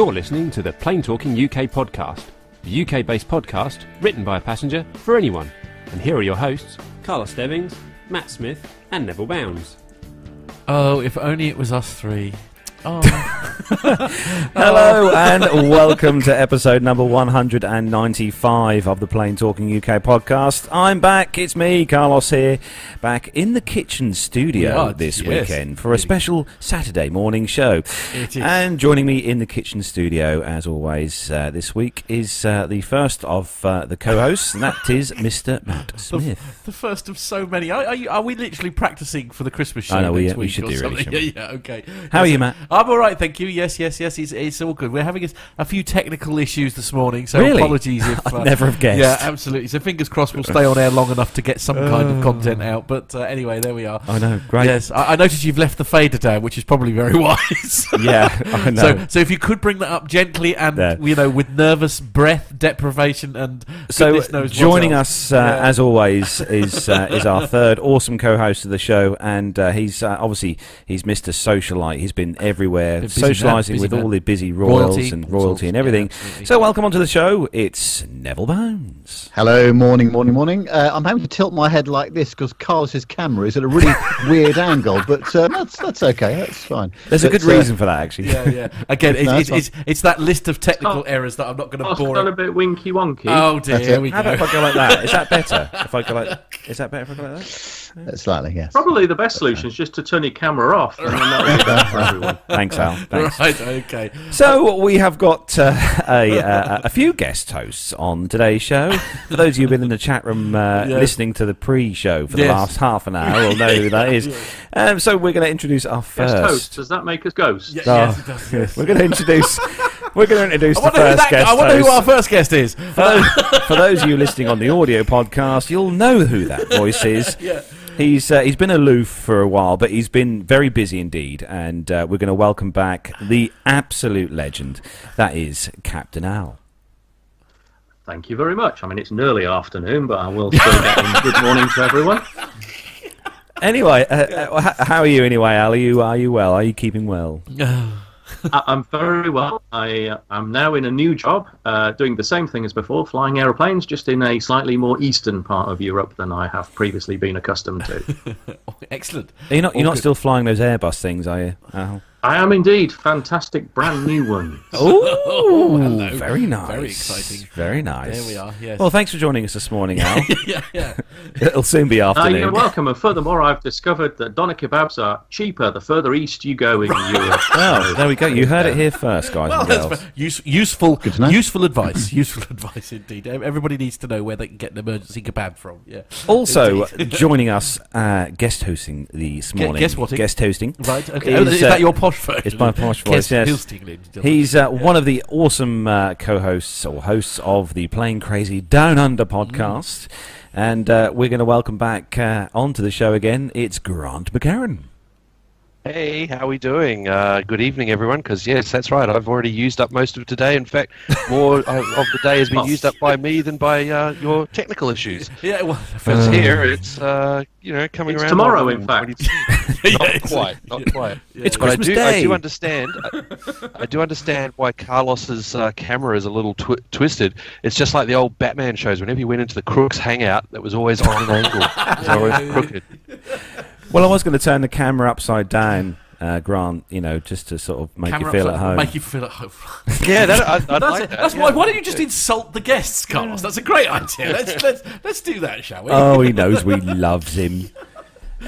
You're listening to the Plane Talking UK podcast, the UK based podcast written by a passenger for anyone. And here are your hosts Carlos Stebbings, Matt Smith, and Neville Bounds. Oh, if only it was us three. Oh, Hello and welcome to episode number 195 of the Plane Talking UK podcast. I'm back. It's me, Carlos here, back in the kitchen studio this yes. weekend for a special Saturday morning show. It is. And joining me in the kitchen studio, as always, uh, this week is uh, the first of uh, the co-hosts, and that is Mr. Matt Smith. the first of so many. Are, are, you, are we literally practicing for the Christmas show I know, we- next we week should or do, really, something? shouldn't Yeah, yeah, okay. How are you, Matt? I'm all right, thank you. Yes, yes, yes. It's, it's all good. We're having a, a few technical issues this morning, so Really? apologies if I'd uh, never have guessed. Yeah, absolutely. So fingers crossed we'll stay on air long enough to get some kind of content out. But uh, anyway, there we are. I know, great. Yes, I, I noticed you've left the fader down, which is probably very wise. Yeah, I know. So, so if you could bring that up gently and There. you know with nervous breath deprivation and So, joining us uh, Yeah. as always is uh, is our third awesome co-host of the show, and uh, he's uh, obviously he's Mr. Socialite. He's been everywhere, Been busy man, socialising with man. all the busy royals Royalty, and royalty and everything. absolutely. so, welcome onto the show. It's Neville Bounds. Hello, morning, morning, morning. Uh, I'm having to tilt my head like this because Carlos's camera is at a really weird angle, but uh, that's that's okay. That's fine. There's a good uh, reason for that, actually. Yeah, yeah. Again, it's, No, it's, it's it's, it's that list of technical Oh. errors that I'm not going to it's bore. done a bit winky wonky. Oh dear, That's here it. we How go. about if I go like that? Is that better? If I go like, is that better if I go like that? Slightly, yes. Probably the best solution is just to turn your camera off, and then that'll be for everyone. Thanks, Al. Thanks. Right, okay. So we have got uh, a, uh, a few guest hosts on today's show. For those of you who've been in the chat room uh, Yes. listening to the pre-show for the Yes. last half an hour, will know who that is. Um, so we're going to introduce our Guest first. host, does that make us ghosts? Yeah, Oh, yes, it does. Yes. We're going to introduce. We're going to introduce the who, first that, guest I wonder who our first guest is. for, those, for those of you listening on the audio podcast, you'll know who that voice is. Yeah. He's uh, he's been aloof for a while, but he's been very busy indeed, and uh, we're going to welcome back the absolute legend that is Captain Al. Thank you very much. I mean, it's an early afternoon, but I will still get in good morning to everyone. Anyway, uh, uh, how are you anyway, Al? Are you are you well? Are you keeping well? I- I'm very well. I uh, I'm now in a new job, uh, doing the same thing as before, flying aeroplanes, just in a slightly more eastern part of Europe than I have previously been accustomed to. Excellent. You're you not you're All not good. still flying those Airbus things, are you? Al? I am indeed fantastic, brand new ones. Oh, hello. very nice, Very exciting. very nice. There we are, yes. Well, thanks for joining us this morning, Al. yeah, yeah. It'll soon be Uh, afternoon. you're welcome. And furthermore, I've discovered that doner kebabs are cheaper the further east you go in Europe. Oh, there we go. You heard it here first, guys Well, and girls. use, useful, to know. useful advice. Useful advice indeed. Everybody needs to know where they can get an emergency kebab from. Yeah. Also joining us, uh, guest hosting this morning. guest whatting? Guest hosting. Right. Okay. Oh, Is, is uh, that your posh version? it's my posh voice, yes. hosting, ladies and gentlemen. He's uh, one of the awesome uh, co-hosts or hosts of the Plane Crazy Down Under podcast, and uh, we're going to welcome back uh, onto the show again. It's Grant McHerron. Hey, how are we doing? Uh, good evening, everyone. Because yes, that's right. I've already used up most of today. In fact, more uh, of the day has been used up by me than by uh, your technical issues. Yeah. Well, Because here it's uh, you know coming It's around tomorrow, in fact. 20 yeah, not it's- quite, not quite. It's But I Christmas do, Day. I do understand. I, I do understand why Carlos's uh, camera is a little twi- twisted. It's just like the old Batman shows. Whenever you went into the Crooks hangout, that was always on an angle. It was always crooked. Well, I was going to turn the camera upside down, uh, Grant. You know, just to sort of make Camera you feel upside- at home. Make you feel at home. Yeah, that, I, I'd That's, like it. that. That's yeah. why. Why don't you just insult the guests, Carlos? That's a great idea. Let's let's let's do that, shall we? Oh, he knows we loves him.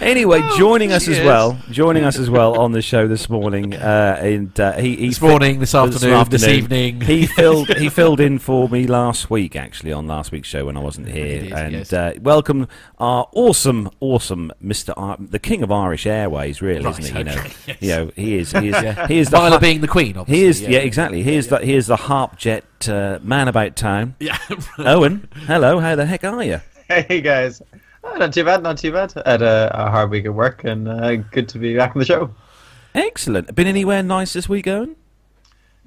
Anyway, joining us as yes. well, joining us as well on the show this morning, uh, and uh, he, he This morning, this afternoon, this evening. he filled he filled in for me last week, actually, on last week's show when I wasn't here. And yes. uh, welcome our awesome, awesome Mister, Ar- the King of Irish Airways, really, Right, isn't he? You know, yes. you know, he is, he is, Yeah. he is the Viola har- being the queen. Obviously. he is, yeah, exactly. He is the he is the harp jet uh, man about town. Yeah. Owen, hello, how the heck are you? Hey guys, oh, not too bad, not too bad. Had a, a hard week at work, and uh, good to be back on the show. Excellent. Been anywhere nice this week, Owen?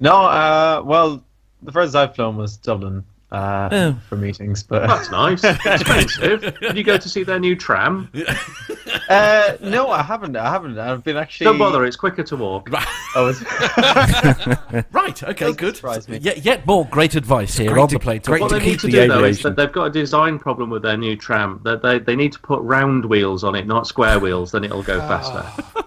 No, uh, well, the first I've flown was Dublin uh, Oh. for meetings, but That's nice. Expensive. Did you go to see their new tram? Uh, no, I haven't. I haven't. I've been actually. Don't bother, it's quicker to walk. I was. Right. Okay. Good. surprise me. Yet, yet more great advice here great on to- the plane. great What to they keep need to the do though is aviation. that they've got a design problem with their new tram. That they, they need to put round wheels on it, not square wheels. Then it'll go faster.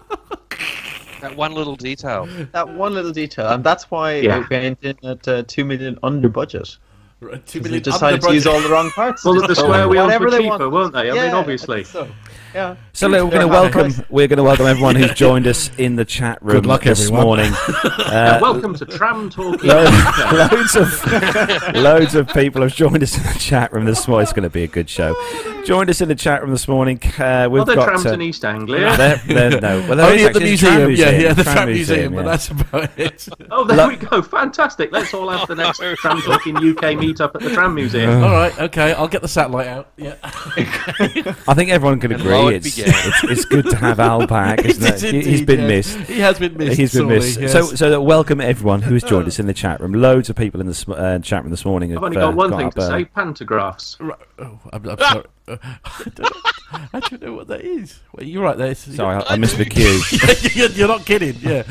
That one little detail. that one little detail, and that's why Yeah. it went in at uh, two million under budget. Right, Two They million decided to use all the wrong parts. Well, the square wheels were cheaper, weren't they? I mean, obviously. think So. Yeah. So look, we're going to welcome we're going to welcome everyone who's joined us in the chat room Good luck, this everyone. morning. Uh, welcome to Tram Talking. Lo- loads of loads of people have joined us in the chat room this morning. It's going to be a good show. Joined us in the chat room this morning. Uh, we've well, they're got trams uh, in East Anglia. they're- they're- no, well, Only at the actually a museum. Yeah, yeah, the tram tram museum, yeah. but that's about it. Oh, there Lo- we go. Fantastic. Let's all have the next Tram Talking UK meetup at the Tram Museum. All right. Okay. I'll get the satellite out. Yeah. I think everyone can agree lo it it's, began. it's it's good to have Al back, isn't It is it? He- He's indeed, been yes. missed. He has been missed. He's been sorely, missed. yes. So, so that welcome everyone who has joined us in the chat room. Loads of people in the sm- uh, chat room this morning. I've have, only uh, got one thing up to early. say pantographs. Right. Oh, I'm, I'm sorry. I, don't know, I don't know what that is. Well, you're right there. Sorry, I, I missed the cue. you're, you're not kidding. Yeah.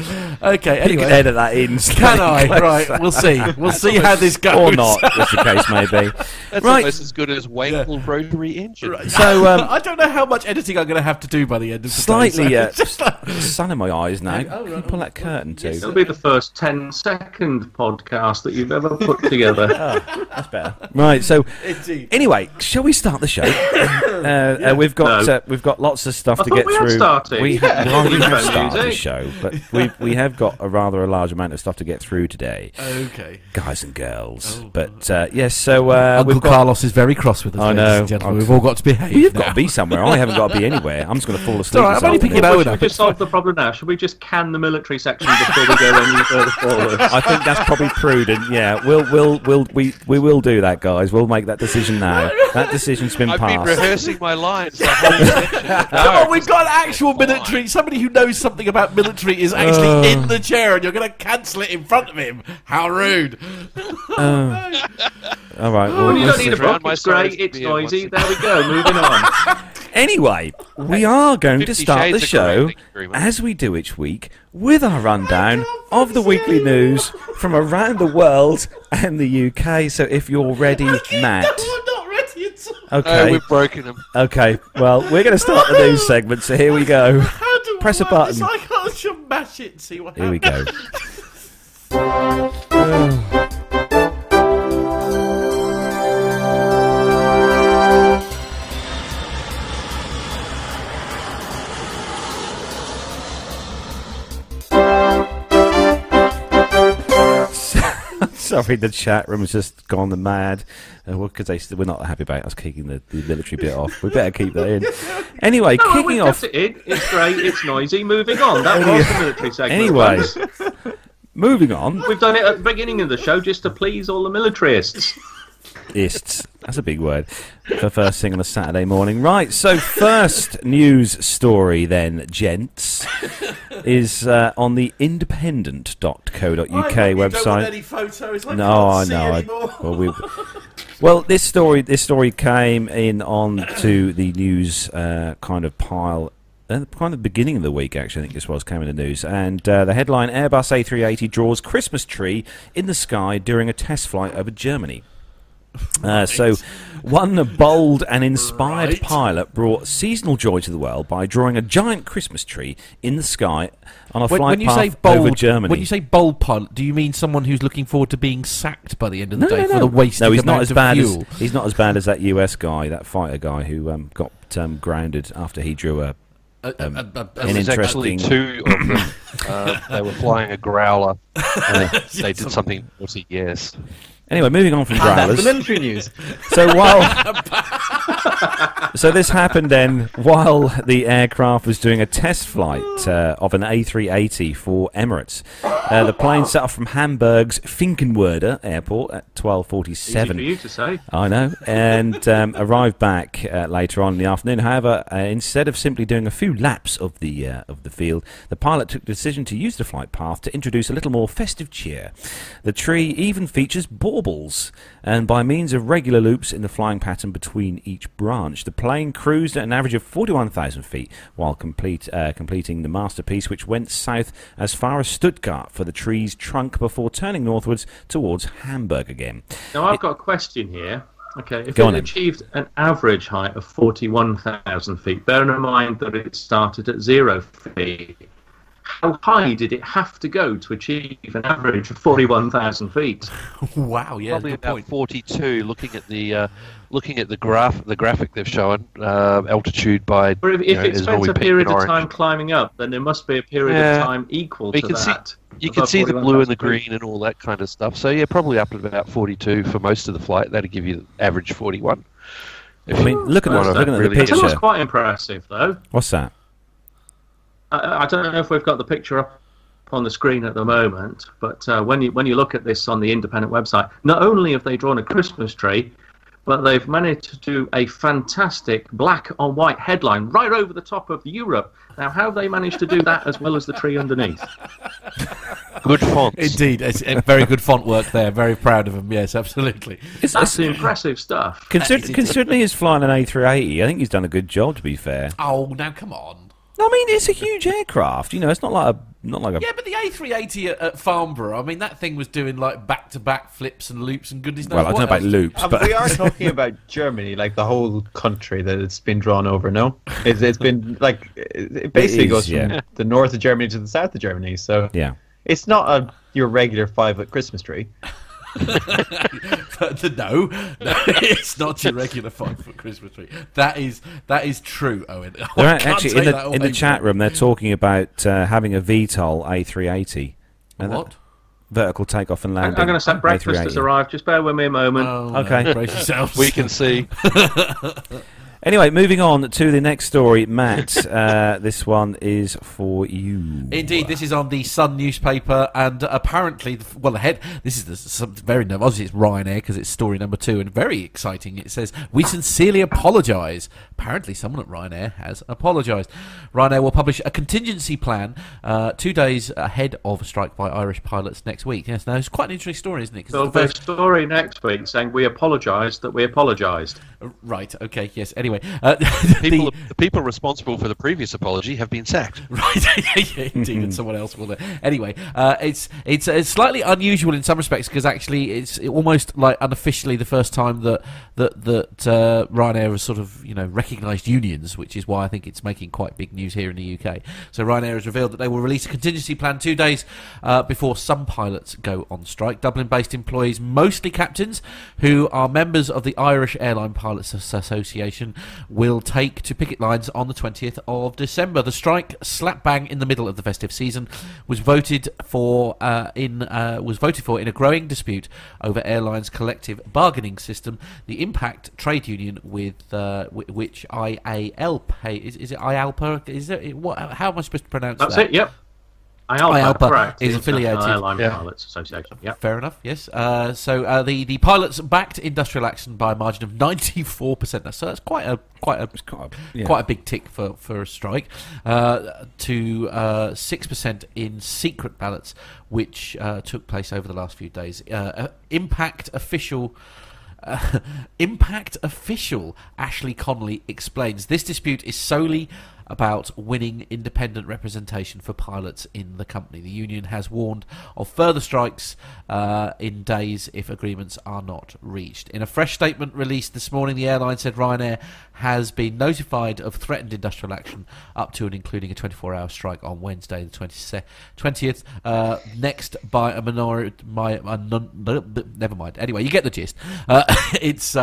Okay. You can edit that in. Can I? Right. We'll see. We'll see how this goes. or not, as the case may be. That's Right. almost as good as Wankel rotary engine. So, um, I don't know how much editing I'm going to have to do by the end of the slightly, day. so uh, it's just like, sun in my eyes now. Oh, Can you right. pull that curtain too? It'll be the first 10 second podcast that you've ever put together. That's better. Right. So, Indeed. anyway, shall we start the show? uh, uh, we've got No. uh, we've got lots of stuff I to get we through. started. We, ha- Yeah. well, we have Intro started the show, but we we have got a rather a large amount of stuff to get through today, Okay. guys and girls. Oh, but uh, yes, so uh, Uncle got. Carlos is very cross with us, I know. gentlemen. We've all got to behave. Well, you've now. got to be somewhere. I haven't got to be anywhere. I'm just going to fall asleep. all right, this I'm only picking Well, out should we just solve the problem now? Should we just can the military section before we go any further forward? I think that's probably prudent. Yeah, we'll we'll we'll we we will do that, guys. We'll make that decision now. That decision's been I've been rehearsing my lines the. Come on, we've got an actual military. Somebody who knows something about military is actually Uh. in the chair, and you're going to cancel it in front of him. How rude! All right. Oh, Well, you don't need a see. Round book. It's great. It's noisy. There we go. Moving on. Anyway, we are going to start the Shades of Grey, show thank you very much. as we do each week with our rundown of the weekly news from around the world and the UK. So if you're ready, Matt. Okay. No, we've broken them. Okay. Well, we're going to start the news segment. So here we go. How do I Press a work button. I can't just mash it and see what Here we go. Sorry, the chat room's just gone mad. Uh, well, because they we're not happy about us kicking the, the military bit off. We better keep that in. Anyway, No, kicking off. it in. It's great. It's noisy. Moving on. That was the military segment. Anyway, moving on. We've done it at the beginning of the show just to please all the militarists. Ists. That's a big word for first thing on a Saturday morning. Right, so first news story then, gents, is uh, on the independent.co.uk website. any photos. I No, I know. Well, we, well, this story this story came in on to the news uh, kind of pile. Uh, kind of beginning of the week, actually, I think this was came in the news, and uh, the headline: Airbus A380 draws Christmas tree in the sky during a test flight over Germany. Uh, so, one bold and inspired Right. pilot brought seasonal joy to the world by drawing a giant Christmas tree in the sky on a When, flight when you path say bold, over Germany. when you say bold pilot, do you mean someone who's looking forward to being sacked by the end of the no, day no, for no. the wasted no, he's not as of bad fuel? as he's not as bad as that US guy, that fighter guy who um, got um, grounded after he drew a. Uh, Um, uh, uh, uh, an interesting- two of them. Uh, they were flying a growler. Uh, they did something naughty, yes. Anyway, moving on from ah, that's the military news. So while so this happened then while the aircraft was doing a test flight uh, of an A380 for Emirates. Uh, the plane set off from Hamburg's Finkenwerder airport at Easy for 12:47. you to say. I know, and um, arrived back uh, later on in the afternoon. However, uh, instead of simply doing a few laps of the uh, of the field, the pilot took the decision to use the flight path to introduce a little more festive cheer. The tree even features baubles, and by means of regular loops in the flying pattern between each branch. Ranch. The plane cruised at an average of 41,000 feet while complete, uh, completing the masterpiece, which went south as far as Stuttgart for the tree's trunk before turning northwards towards Hamburg again. Now I've got a question here. Okay, if Go it on achieved an average height of 41,000 feet, bearing in mind that it started at zero feet, how high did it have to go to achieve an average of 41,000 feet? wow, yeah, Probably about point. 42. Looking at the uh, looking at the graph, the graphic they've shown, uh, altitude by. But if, you if know, it is spent a period of orange. time climbing up, then there must be a period Yeah. of time equal You to can see- that. You can see the blue and the green and all that kind of stuff. So yeah, probably up at about 42 for most of the flight. That'd give you the average 41. If I mean, you look at, wanna the, looking at the really I get tell picture. quite impressive, though. What's that? I, I don't know if we've got the picture up on the screen at the moment, but uh, when you when you look at this on the independent website, not only have they drawn a Christmas tree, but they've managed to do a fantastic black on white headline right over the top of Europe. Now, how have they managed to do that as well as the tree underneath? good font. Indeed, it's, uh, very good font work there. Very proud of them. Yes, absolutely. It's, That's it's, impressive stuff. consider, considering he's flying an A380, I think he's done a good job. To be fair, Oh, now come on. I mean, it's a huge aircraft. You know, it's not like a not like a. Yeah, but the A380 at, at Farnborough, I mean, that thing was doing like back-to-back flips and loops and goodness knows well, I don't know what about else. loops, Uh, but we are talking about Germany, like the whole country that it's been drawn over. No, it's, it's been like it it basically is, goes from yeah. the north of Germany to the south of Germany. So yeah. it's not a your regular five foot Christmas tree. But no, no, it's not your regular five-foot Christmas tree. That is that is true, Owen. They're actually in the in the chat room. They're talking about uh, having a VTOL A380. And What? that- Vertical takeoff and landing. I'm, going to say breakfast has arrived. Just bear with me a moment. Oh, Okay. brace yourselves. we can see. Anyway, moving on to the next story, Matt. uh, this one is for you. Indeed, this is on the Sun newspaper, and apparently, well, ahead. This is the, some very no- obviously it's Ryanair because it's story number two, and very exciting. It says we sincerely apologise. Apparently, someone at Ryanair has apologised. Ryanair will publish a contingency plan uh, two days ahead of a strike by Irish pilots next week. Yes, now it's quite an interesting story, isn't it? 'Cause So the first- story next week saying we apologise that we apologised. right. Okay. Yes. Anyway, uh, People, the- the people responsible for the previous apology have been sacked. Right, yeah, indeed, and someone else will. Anyway, uh, it's it's uh, slightly unusual in some respects because actually it's almost like unofficially the first time that that that uh, Ryanair has sort of you know recognised unions, which is why I think it's making quite big news here in the UK. So Ryanair has revealed that they will release a contingency plan two days uh, before some pilots go on strike. Dublin-based employees, mostly captains, who are members of the Irish Airline Pilots Association, will take to picket lines on the 20th of December. The strike, slap bang in the middle of the festive season, was voted for uh, in uh, was voted for in a growing dispute over airlines' collective bargaining system. The Impact trade union with uh, wh- which IAL pay is, is it IALPA? Is it what? How am I supposed to pronounce That's that? it. Yep. IALPA, IALPA correct. is the affiliated- International Airline Yeah. Pilots Association. Yeah, Fair enough. Yes. Uh, so uh, the the pilots backed industrial action by a margin of ninety four percent. So that's quite a quite a quite a- yeah. quite a big tick for for a strike. Uh, to six percent in secret ballots, which uh, took place over the last few days. Uh, uh, Impact official. Uh, Impact official Ashley Connolly explains this dispute is solely about winning independent representation for pilots in the company. The union has warned of further strikes uh, in days if agreements are not reached. In a fresh statement released this morning, the airline said Ryanair has been notified of threatened industrial action up to and including a 24 hour strike on Wednesday, the 20, 20th, uh, next by a minority. My, never mind. Anyway, you get the gist. Uh, it's.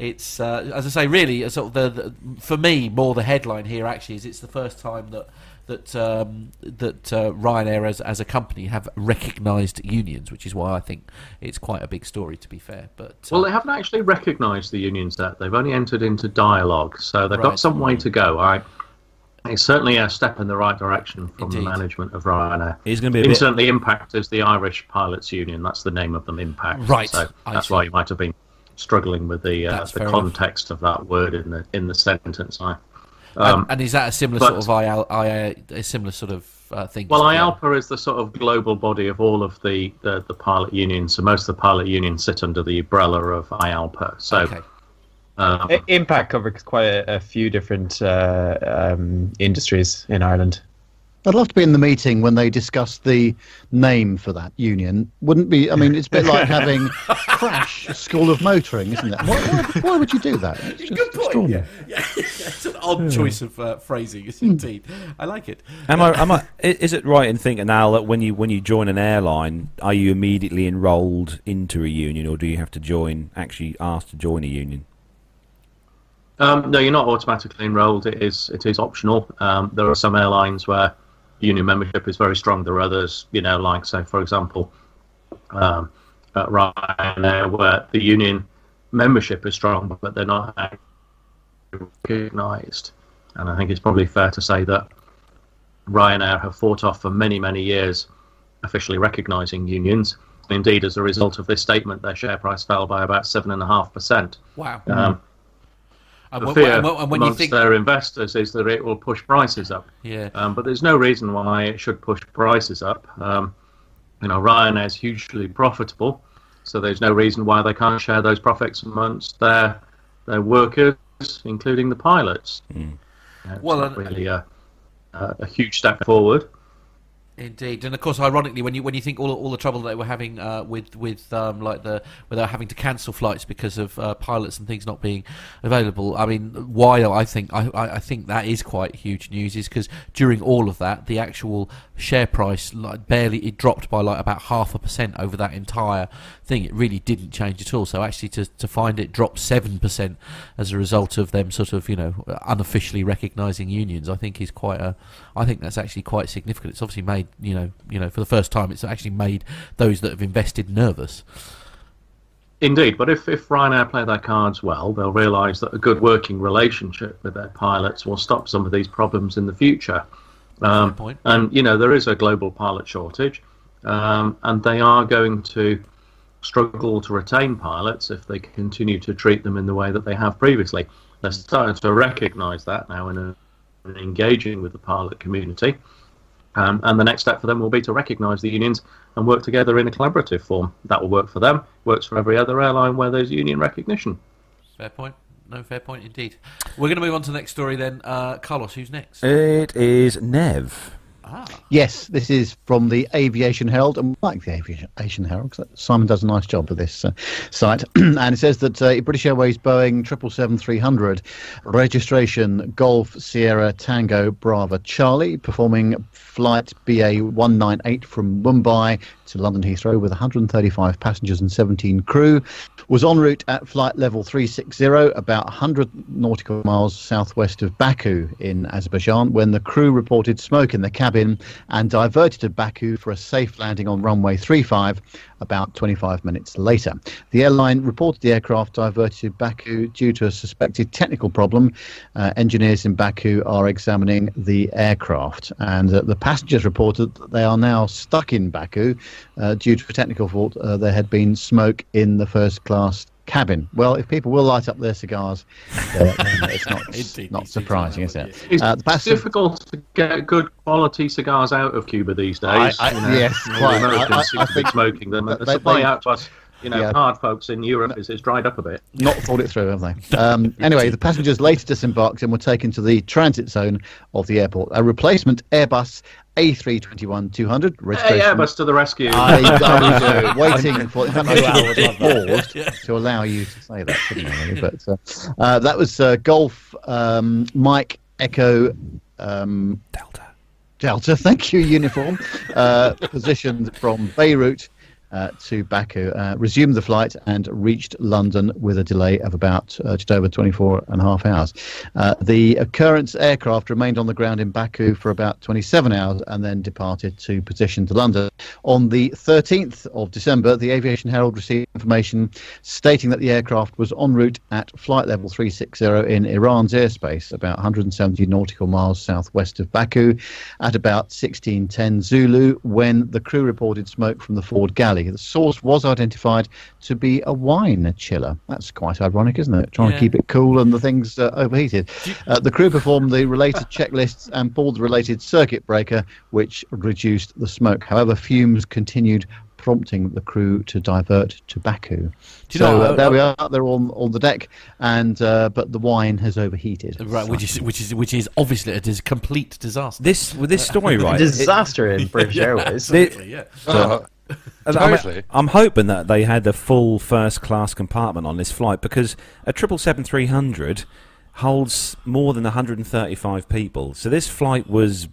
It's uh, as I say, really, uh, sort of the, the for me more the headline here actually is it's the first time that that um, that uh, Ryanair as as a company have recognised unions, which is why I think it's quite a big story. To be fair, but uh, Well, they haven't actually recognised the unions yet. They've only entered into dialogue, so they've Right. got some way to go. All right. It's certainly a step in the right direction from Indeed. the management of Ryanair. It's going to be a bit. Incidentally, Impact is the Irish Pilots Union. That's the name of them, Impact. Right, So that's why you might have been struggling with the uh, the fair enough. context of that word in the in the sentence. I. and, Um, and is that a similar but- sort of IAL, IA, similar sort of uh, thing? well, IALPA is the sort of global body of all of the, the, the pilot unions. So most of the pilot unions sit under the umbrella of IALPA. So Okay. Um, Impact covers quite a, a few different uh, um, industries in Ireland. I'd love to be in the meeting when they discuss the name for that union. Wouldn't be? I mean, it's a bit like having Crash School of Motoring, isn't it? Why, why, why would you do that? It's just Good point. Yeah, yeah, it's an odd choice of uh, phrasing, yes, indeed. I like it. Am I? Am I? i- Is it right in thinking now that when you when you join an airline, are you immediately enrolled into a union, or do you have to join actually asked to join a union? Um, no, you're not automatically enrolled. It is it is optional. Um, there are some airlines where union membership is very strong. There are others, you know, like say for example, um, at Ryanair, where the union membership is strong, but they're not recognised. And I think it's probably fair to say that Ryanair have fought off for many many years officially recognising unions. Indeed, as a result of this statement, their share price fell by about seven and a half percent. Wow. Um, the when, fear and when- and you amongst think, their investors is that it will push prices up. yeah, Um, but there's no reason why it should push prices up. Um, you know, Ryanair is hugely profitable, so there's no reason why they can't share those profits amongst their their workers, including the pilots. You know, it's Well, not really a, a, a huge step forward. Indeed, and of course, ironically, when you when you think all all the trouble they were having uh, with with um, like the were having to cancel flights because of uh, pilots and things not being available. I mean, why I think I I think that is quite huge news is because during all of that, the actual share price like barely it dropped by like about half a percent over that entire thing. It really didn't change at all. So actually, to to find it drop seven percent as a result of them sort of you know unofficially recognising unions, I think is quite a. I think that's actually quite significant. It's obviously made you know you know for the first time it's actually made those that have invested nervous. Indeed, but if, if Ryanair play their cards well, they'll realise that a good working relationship with their pilots will stop some of these problems in the future. Um, point. And, you know, there is a global pilot shortage, um, and they are going to struggle to retain pilots if they continue to treat them in the way that they have previously. They're starting to recognise that now and and engaging with the pilot community. Um, and the next step for them will be to recognise the unions and work together in a collaborative form. That will work for them, works for every other airline where there's union recognition. Fair point. No, fair point indeed. We're going to move on to the next story then. Uh, Carlos, who's next? It is Nev. Ah, Yes, this is from the Aviation Herald, and we like the Aviation Herald because Simon does a nice job with this uh, site. and it says that uh, British Airways Boeing 777-300 registration Golf Sierra Tango Bravo Charlie performing flight BA 198 from Mumbai to London Heathrow with 135 passengers and 17 crew was en route at flight level 360 about 100 nautical miles southwest of Baku in Azerbaijan when the crew reported smoke in the cabin and diverted to Baku for a safe landing on runway 35 about 25 minutes later. The airline reported the aircraft diverted to Baku due to a suspected technical problem. Uh, engineers in Baku are examining the aircraft, and uh, the passengers reported that they are now stuck in Baku uh, due to a technical fault. Uh, there had been smoke in the first class cabin. Well, if people will light up their cigars, uh, it's not, Indeed, not surprising, is it? It's Uh, difficult to get good quality cigars out of Cuba these days. I- I- you know. yes, quite. Americans I- I- I think smoking them. and The they- supply they- out to us, you know, Yeah. hard folks in Europe is, is dried up a bit. not thought it through, have they? Um, anyway, the passengers later disembarked and were taken to the transit zone of the airport. A replacement Airbus A321-200 Hey. Airbus to the rescue. I, I was uh, waiting for. In fact, I should paused to allow you to say that, shouldn't I? Really? But uh, uh, that was uh, Golf um, Mike Echo um, Delta. Delta. Thank you, uniform. Uh, positioned from Beirut. Uh, to Baku, uh, resumed the flight and reached London with a delay of about uh, just over 24 and a half hours. Uh, the occurrence aircraft remained on the ground in Baku for about 27 hours and then departed to position to London. On the 13th of December, the Aviation Herald received information stating that the aircraft was en route at flight level 360 in Iran's airspace, about 170 nautical miles southwest of Baku, at about 1610 Zulu, when the crew reported smoke from the forward galley. The source was identified to be a wine chiller. That's quite ironic, isn't it? Trying Yeah. to keep it cool and the thing's uh, overheated. Uh, the crew performed the related checklists and pulled the related circuit breaker, which reduced the smoke. However, fumes continued prompting the crew to divert to Baku. Do you so know, uh, uh, there we are. They're on on the deck, and uh, but the wine has overheated. Right, which is which is which is obviously a dis- complete disaster. This this story, right? Disaster in British Airways. Absolutely, yeah. Uh, And I'm- I'm, hoping that they had the full first class compartment on this flight because a triple seven three hundred holds more than 135 people. So this flight was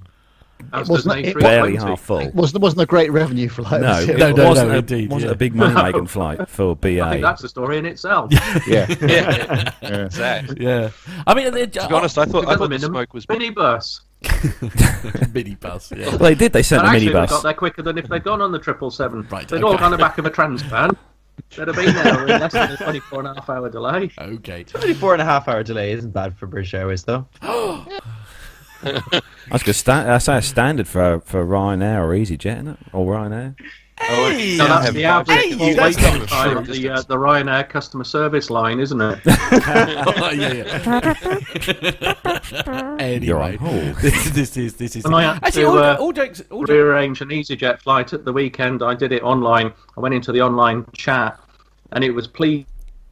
As wasn't it- barely A320. half full. wasn't wasn't a great revenue for like No, it No, no, wasn't, no, a, indeed, wasn't yeah. a big money making flight for BA. I think that's a story in itself. yeah. yeah, exactly. Yeah, I mean, uh, To be honest, I thought I thought them the in a smoke was minibus. minibus. Yeah. well, they did. They sent And a actually, they got there quicker than if they'd gone on the triple seven. Right, They'd okay. all gone the back of a trans van. They'd have been there in less than a 24 and a half hour delay. Okay. 24 and a half hour delay isn't bad for British Airways, though. I was going to sta- that's a standard for for Ryanair or EasyJet, isn't it? Or Ryanair. Hey, So that's the five average seconds. full That's not a time the, uh, the Ryanair customer service line, isn't it? Oh, yeah, yeah. anyway, You're on hold. this, this is this is And I had actually to, all, uh, all jokes. All jokes Rearrange an EasyJet flight at the weekend. I did it online. I went into the online chat, and it was pleased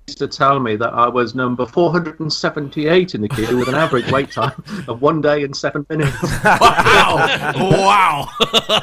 to tell me that I was number 478 in the queue with an average wait time of one day and seven minutes. wow, wow,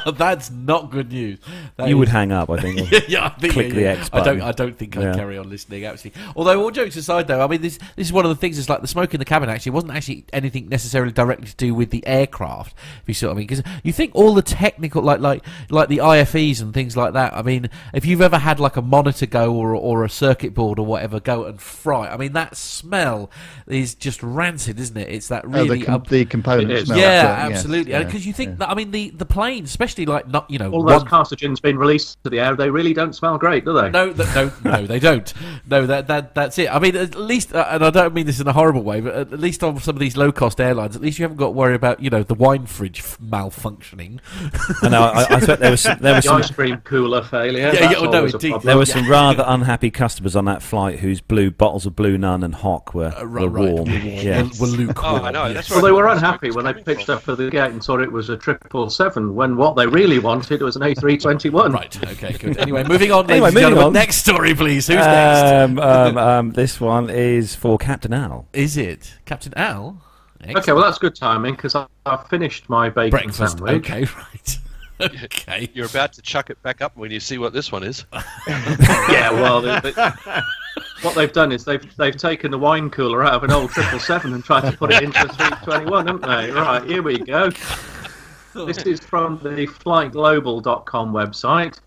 that's not good news. That You is- would hang up, I think. yeah, I think, Click yeah, the yeah. X I don't. I don't think I'd Yeah. carry on listening. Actually, although all jokes aside, though, I mean this this is one of the things. Is like the smoke in the cabin. Actually, wasn't actually anything necessarily directly to do with the aircraft. If you see what I mean, because you think all the technical, like like like the IFEs and things like that. I mean, if you've ever had like a monitor go or or a circuit board or whatever go and fry, I mean that smell is just rancid, isn't it? It's that Oh, really. the, com- up- the component smell. yeah, that's it, yes, absolutely. yeah, Because you think yeah. that I mean the the plane, especially like not you know All those one- carcinogens being released to the air, they really don't smell great, do they? no, th- no, no, they don't. No, that that that's it. I mean, at least, uh, and I don't mean this in a horrible way, but at least on some of these low cost airlines, at least you haven't got to worry about you know the wine fridge f- malfunctioning. I know. I, I thought there was some, there was The some ice cream cooler failure. Yeah, yeah, oh, no, indeed. There were some rather unhappy customers on that flight whose blue bottles of Blue Nun and Hock were, Uh, right, right. warm. Were- Yeah. were lukewarm. Oh, I know. yes. That's Well, they were Where the smoke unhappy when they pitched from. up for the gate and thought it was a triple seven. When what they really wanted was an A321. Right. Okay. Good. Anyway, moving on. Anyway, moving on. Next story, please. Who's next? Um, um, um, this one is for Captain Al. Is it Captain Al? Okay, well that's good timing because I, I finished my bacon breakfast. sandwich. Okay. Right. okay. You're about to chuck it back up when you see what this one is. yeah, well, they, they, what they've done is they've they've taken the wine cooler out of an old triple seven and tried to put it into a three twenty one, haven't they? Right, here we go. This is from the FlightGlobal.com website.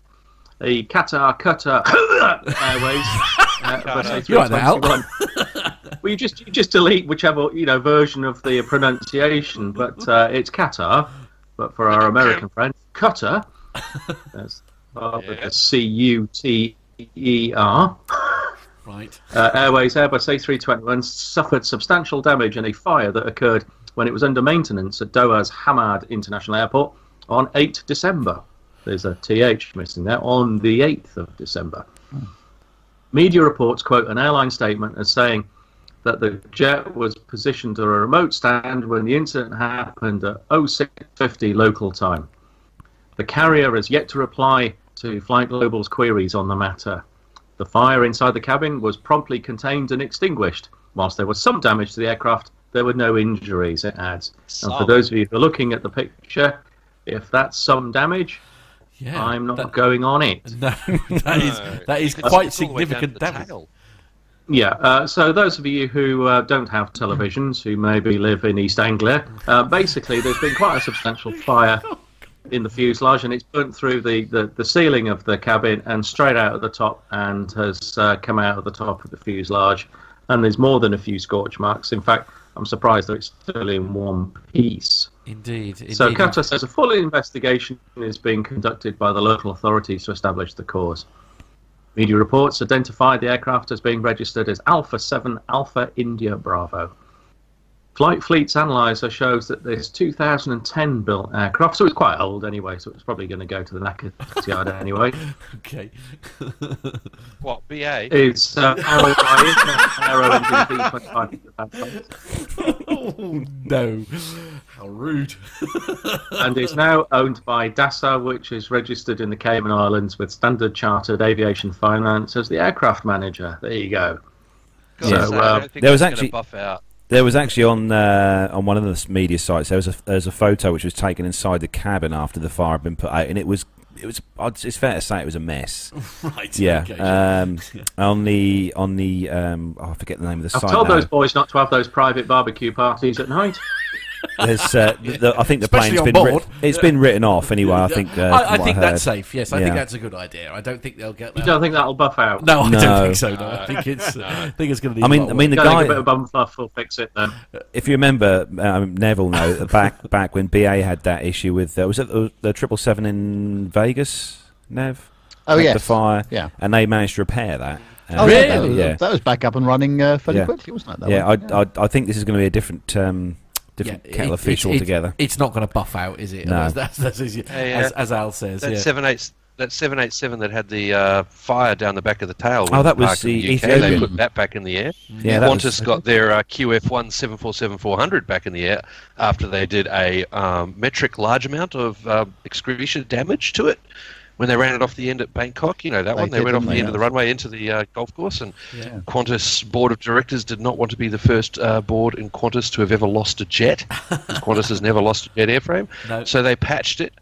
The Qatar Qatar Airways. Uh, bus You right there, A321. well, you just you just delete whichever you know version of the pronunciation, but uh, it's Qatar. But for our American friends, Qatar. That's uh, with Yes. a C U T E R. Right. Uh, Airways Airbus A321 suffered substantial damage in a fire that occurred when it was under maintenance at Doha's Hamad International Airport on 8 December. There's a TH missing there, on the 8th of December. Media reports quote an airline statement as saying that the jet was positioned at a remote stand when the incident happened at 0650 local time. The carrier has yet to reply to Flight Global's queries on the matter. The fire inside the cabin was promptly contained and extinguished. Whilst there was some damage to the aircraft, there were no injuries, it adds. And for those of you who are looking at the picture, if that's some damage, Yeah. I'm not that- going on it. No, that is, that is quite it's all the way down to significant damage. tail. Yeah, uh, so those of you who uh, don't have televisions, who maybe live in East Anglia, uh, basically there's been quite a substantial fire in the fuselage and it's burnt through the, the, the ceiling of the cabin and straight out of the top and has uh, come out of the top of the fuselage. And there's more than a few scorch marks. In fact, I'm surprised that it's still in one piece. Indeed. indeed. So Qatar says a full investigation is being conducted by the local authorities to establish the cause. Media reports identified the aircraft as being registered as Alpha 7 Alpha India Bravo. Flight Fleet's analyzer shows that this 2010 built aircraft, so it's quite old anyway, so it's probably going to go to the knackered yard anyway. Okay. What BA? It's uh, powered Aero Engine V25 oh no! How rude. and it's now owned by DASA, which is registered in the Cayman Islands with Standard Chartered Aviation Finance as the aircraft manager. There you go. Gotta Yeah. say, So, I don't think there was actually- buff out. There was actually on uh, on one of the media sites. There was a there was a photo which was taken inside the cabin after the fire had been put out, and it was it was. It's fair to say it was a mess. right. Yeah. Okay. Um, on the on the um, oh, I forget the name of the I've site. told now. those boys not to have those private barbecue parties at night. There's, uh, the, I think the Especially plane's on been board. Writ- it's been written off anyway. I think. Uh, I, I think heard. that's safe. Yes, I think that's a good idea. I don't think they'll get You don't think that'll buff out? No, I No. don't think so. No, I think it's. I think it's going to. I mean, I mean, the Don't a guy. bit of bum fluff will fix it then. if you remember, um, Neville, know back back when BA had that issue with uh, was it the, the triple seven in Vegas, Nev? Oh Had yes. the fire. Yeah. and they managed to repair that. Oh, Uh, yeah, Really? that, was, Yeah, that was back up and running uh, fairly Yeah. quickly, wasn't it? That yeah. one? I, I I think this is going to be a different um, different Yeah, kettle it- of fish it- it- altogether. It's not going to buff out, is it? No. That's, that's, that's as, you- Hey, as, as Al says. That yeah. seven eight that seven eight seven that had the uh, fire down the back of the tail. Oh, that was parked in the UK. They put that back in the air. yeah, that Qantas was, got their uh, QF one seven four seven four hundred back in the air after they did a um, metric large amount of uh, excursion damage to it when they ran it off the end at Bangkok. You know that They one. They went off the end of the runway into the uh, golf course, and Yeah. Qantas board of directors did not want to be the first uh, board in Qantas to have ever lost a jet. Qantas has never lost a jet airframe. No. So they patched it,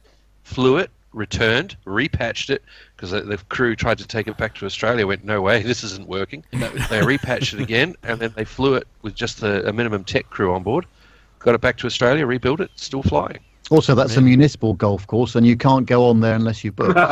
flew it, returned, repatched it because the, the crew tried to take it back to Australia. Went no way, this isn't working. they repatched it again, and then they flew it with just the, a minimum tech crew on board. Got it back to Australia, rebuilt it, still flying. Also, that's a municipal golf course, and you can't go on there unless you book. So,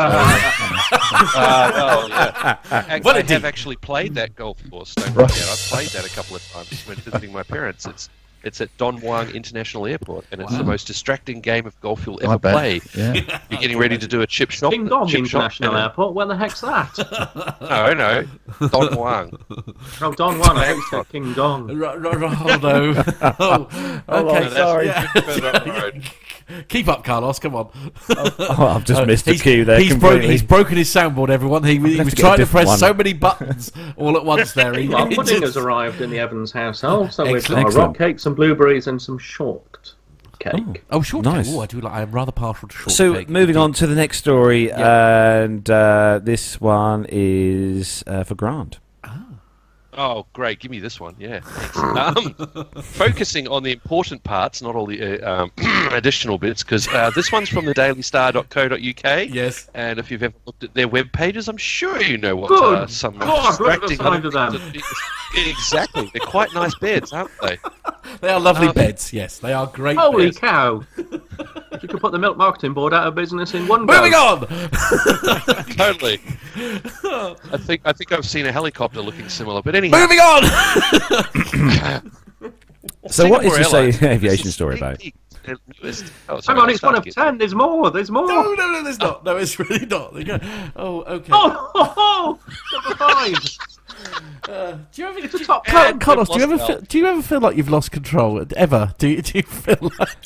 Uh, well, yeah. Actually, What a I deal. have actually played that golf course. Don't forget, I've played that a couple of times when visiting my parents. It's it's at Don Muang International Airport, and it's the most distracting game of golf you'll ever play. Yeah. You're getting ready to do a chip shot. King Dong chip International and- Airport. Where the heck's that? No, no, Don Muang. Oh, Don Juan. I think you King Dong. R- r- r- oh no! oh, okay. sorry. Yeah. Further up the road. Keep up, Carlos. Come on. oh, I've just Uh, missed the he's- cue there. He's, broke, completely. he's broken his soundboard. Everyone. He, he was to trying to press one. so many buttons all at once. There. He, Well, pudding just- has arrived in the Evans household, so we've Excellent. got a rock cake, some blueberries, and some short cake. Oh, shortcake. Nice. Oh, I do. Like, I am rather partial to shortcake. So moving on to the next story, and uh, this one is uh, for Grant. Oh, great! Give me this one. Yeah. Um, focusing on the important parts, not all the uh, um, additional bits, because uh, this one's from the dailystar.co.uk. Yes. And if you've ever looked at their web pages, I'm sure you know what Good uh, some God, look at the distracting of them. Exactly. They're quite nice beds, aren't they? They are lovely Um, beds. Yes, they are great. Holy beds. cow! you could put the milk marketing board out of business in one Moving go. on. totally. I think I think I've seen a helicopter looking similar, but anyhow. Moving on. So what is Singapore this aviation this story about? peek at newest- oh, Hang on, it's one of again. ten. There's more. There's more. no, no, no, there's not. No, it's really not. They go- Oh, okay. Oh, oh, oh, five. Uh, do you ever, It's a do- top Car- ten. Carlos, do you ever feel, do you ever feel like you've lost control ever? Do you, do you feel like?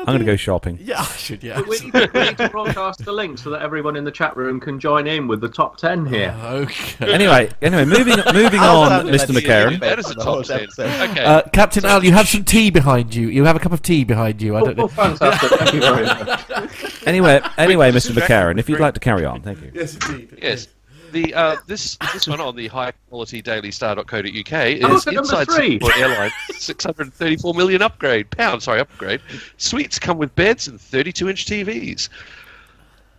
I'm going to go shopping. Yeah, I should. Yeah. We need, we need to broadcast the link so that everyone in the chat room can join in with the top ten here. Okay. Anyway, anyway, moving moving on, Mr. McHerron. That is a top ten. Okay. Uh, Captain Al, you have some tea behind you. You have a cup of tea behind you. I Oh, don't oh, know. fantastic! Thank you very much. Anyway, anyway, Mr. McHerron, if you'd like to carry on, thank you. Yes, indeed. Yes. The uh, this this one on the high quality dailystar.co.uk Oh, is at number inside. Singapore Airlines 634 million upgrade pound sorry upgrade suites come with beds and 32 inch TVs.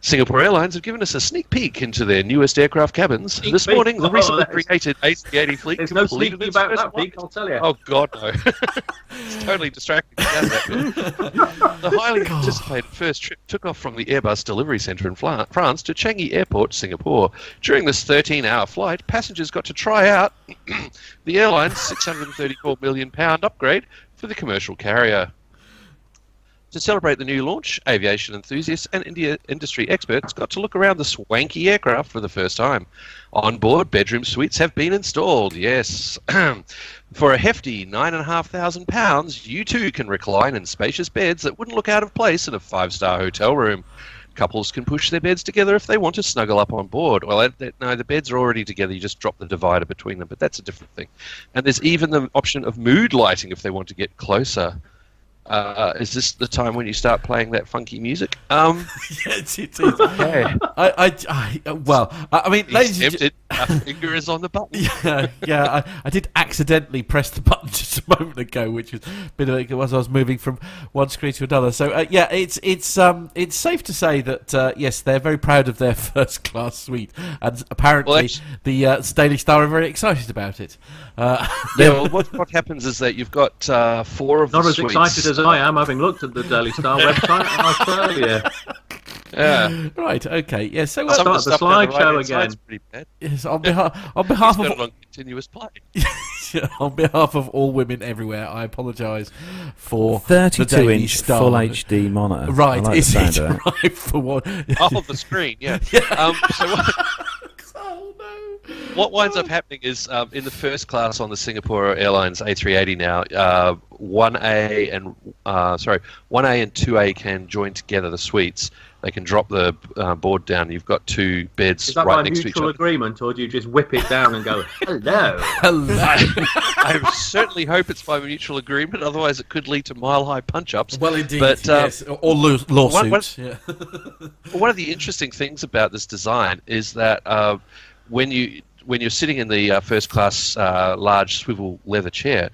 Singapore Airlines have given us a sneak peek into their newest aircraft cabins. Sneak this peek? morning, the Oh, recently created A380 fleet There's no sneaky its about that. Pete. I'll tell you. Oh God, no! it's totally distracting. that the highly anticipated first trip took off from the Airbus delivery centre in France to Changi Airport, Singapore. During this 13-hour flight, passengers got to try out the airline's 634 million pound upgrade for the commercial carrier. To celebrate the new launch, aviation enthusiasts and India industry experts got to look around the swanky aircraft for the first time. On board, bedroom suites have been installed. Yes. for a hefty nine and a half thousand pounds, you too can recline in spacious beds that wouldn't look out of place in a five star hotel room. Couples can push their beds together if they want to snuggle up on board. Well, no, the beds are already together. You just drop the divider between them, but that's a different thing. And there's even the option of mood lighting if they want to get closer. Uh, is this the time when you start playing that funky music? Um, yeah, it's, it's, it's, I, I, I, well, I, I mean, he's ladies and tempted. Finger is on the button. yeah, yeah. I, I did accidentally press the button just a moment ago, which was a bit like it was I was moving from one screen to another. So uh, yeah, it's it's um it's safe to say that uh, yes, they're very proud of their first class suite, and apparently Well, the uh, Daily Star are very excited about it. Uh, Yeah, well, what, what happens is that you've got uh, four of Not the as suites. excited as I am, having looked at the Daily Star website in Australia. Yeah. right. Okay. Yeah. So Some uh, of Start the stuff slideshow right-hand again. pretty bad. yes, on behalf on behalf got of on continuous play. on behalf of all women everywhere, I apologise for the 32 Daily inch Star. full HD monitor. Right, I like is the it sound of that. right for what? Oh, the screen, yeah. Um, so what, no! What winds up happening is um, in the first class on the Singapore Airlines A380 now, uh, 1A and uh, sorry, 1A and 2A can join together the suites. They can drop the uh, board down. You've got two beds Is that right by next to each mutual agreement, or do you just whip it down and go, hello? Hello. I certainly hope it's by mutual agreement. Otherwise, it could lead to mile-high punch-ups. Well, indeed, But, uh, yes, or law- lawsuits. what- yeah. One of the interesting things about this design is that uh, when you when you're sitting in the uh, first class uh, large swivel leather chair,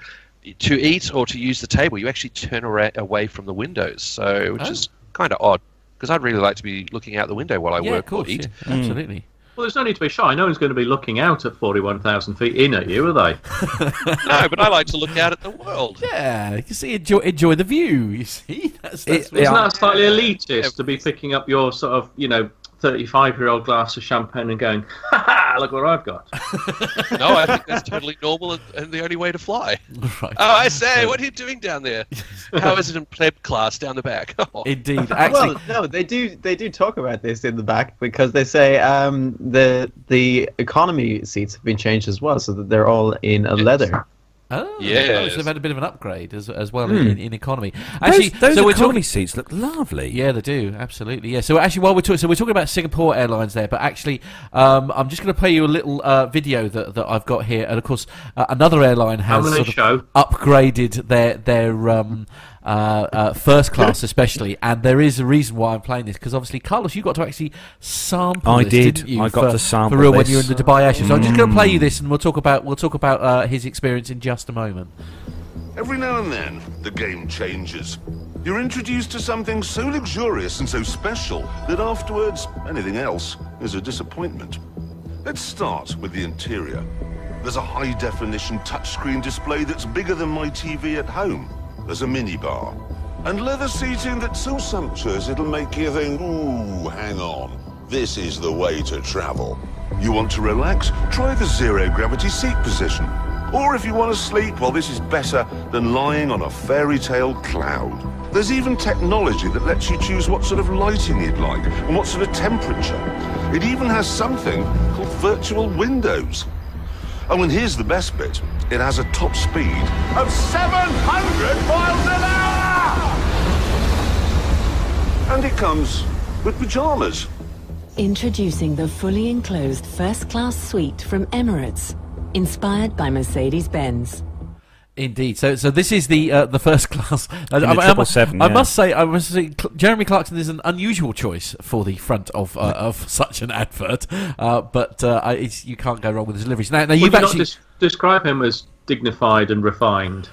to eat or to use the table, you actually turn ara- away from the windows. So, which Oh. is kind of odd because I'd really like to be looking out the window while I yeah, work of course, or eat. yeah, absolutely. Well, there's no need to be shy. No one's going to be looking out at 41,000 feet in at you, are they? no, but I like to look out at the world. Yeah, you see, enjoy, enjoy the view. You see, that's, that's It- what- Isn't Yeah. that slightly elitist to be picking up your sort of, you know, 35 year old glass of champagne and going, ha ha, look what I've got? No, I think that's totally normal and, and the only way to fly. right. Oh, I say, what are you doing down there? How is it in pleb class down the back? Oh. Indeed, actually, well, no, they do. They do talk about this in the back because they say um, the the economy seats have been changed as well, so that they're all in a Yes. leather. Oh, Yes. so they've had a bit of an upgrade as, as well in, in economy. Those, Actually, those so we're economy talking. seats look lovely. Yeah, they do absolutely. Yeah. So actually, while we're talking, so we're talking about Singapore Airlines there, but actually, um, I'm just going to play you a little uh, video that, that I've got here, and of course, uh, another airline has sort of upgraded their their um, uh, uh, first class, especially, and there is a reason why I'm playing this because obviously, Carlos, you got to actually sample. I this, did. didn't you, I got for, to sample for real when you were in the Dubai Air Show. So I'm just going to play you this, and we'll talk about we'll talk about uh, his experience in just a moment. Every now and then, the game changes. You're introduced to something so luxurious and so special that afterwards, anything else is a disappointment. Let's start with the interior. There's a high-definition touchscreen display that's bigger than my TV at home. There's a minibar. And leather seating that's so sumptuous it'll make you think, ooh, hang on. This is the way to travel. You want to relax? Try the zero-gravity seat position. Or if you want to sleep, well, this is better than lying on a fairy tale cloud. There's even technology that lets you choose what sort of lighting you'd like and what sort of temperature. It even has something called virtual windows. Oh, and here's the best bit. It has a top speed of 700 miles an hour! And it comes with pajamas. Introducing the fully enclosed first class suite from Emirates, inspired by Mercedes Benz. Indeed. So, so this is the uh, the first class. I, the I- I- 777, I yeah. must say, I must say, Jeremy Clarkson is an unusual choice for the front of uh, of such an advert. Uh, but uh, I, it's, you can't go wrong with his deliveries. Now, now you've you actually not des- describe him as dignified and refined?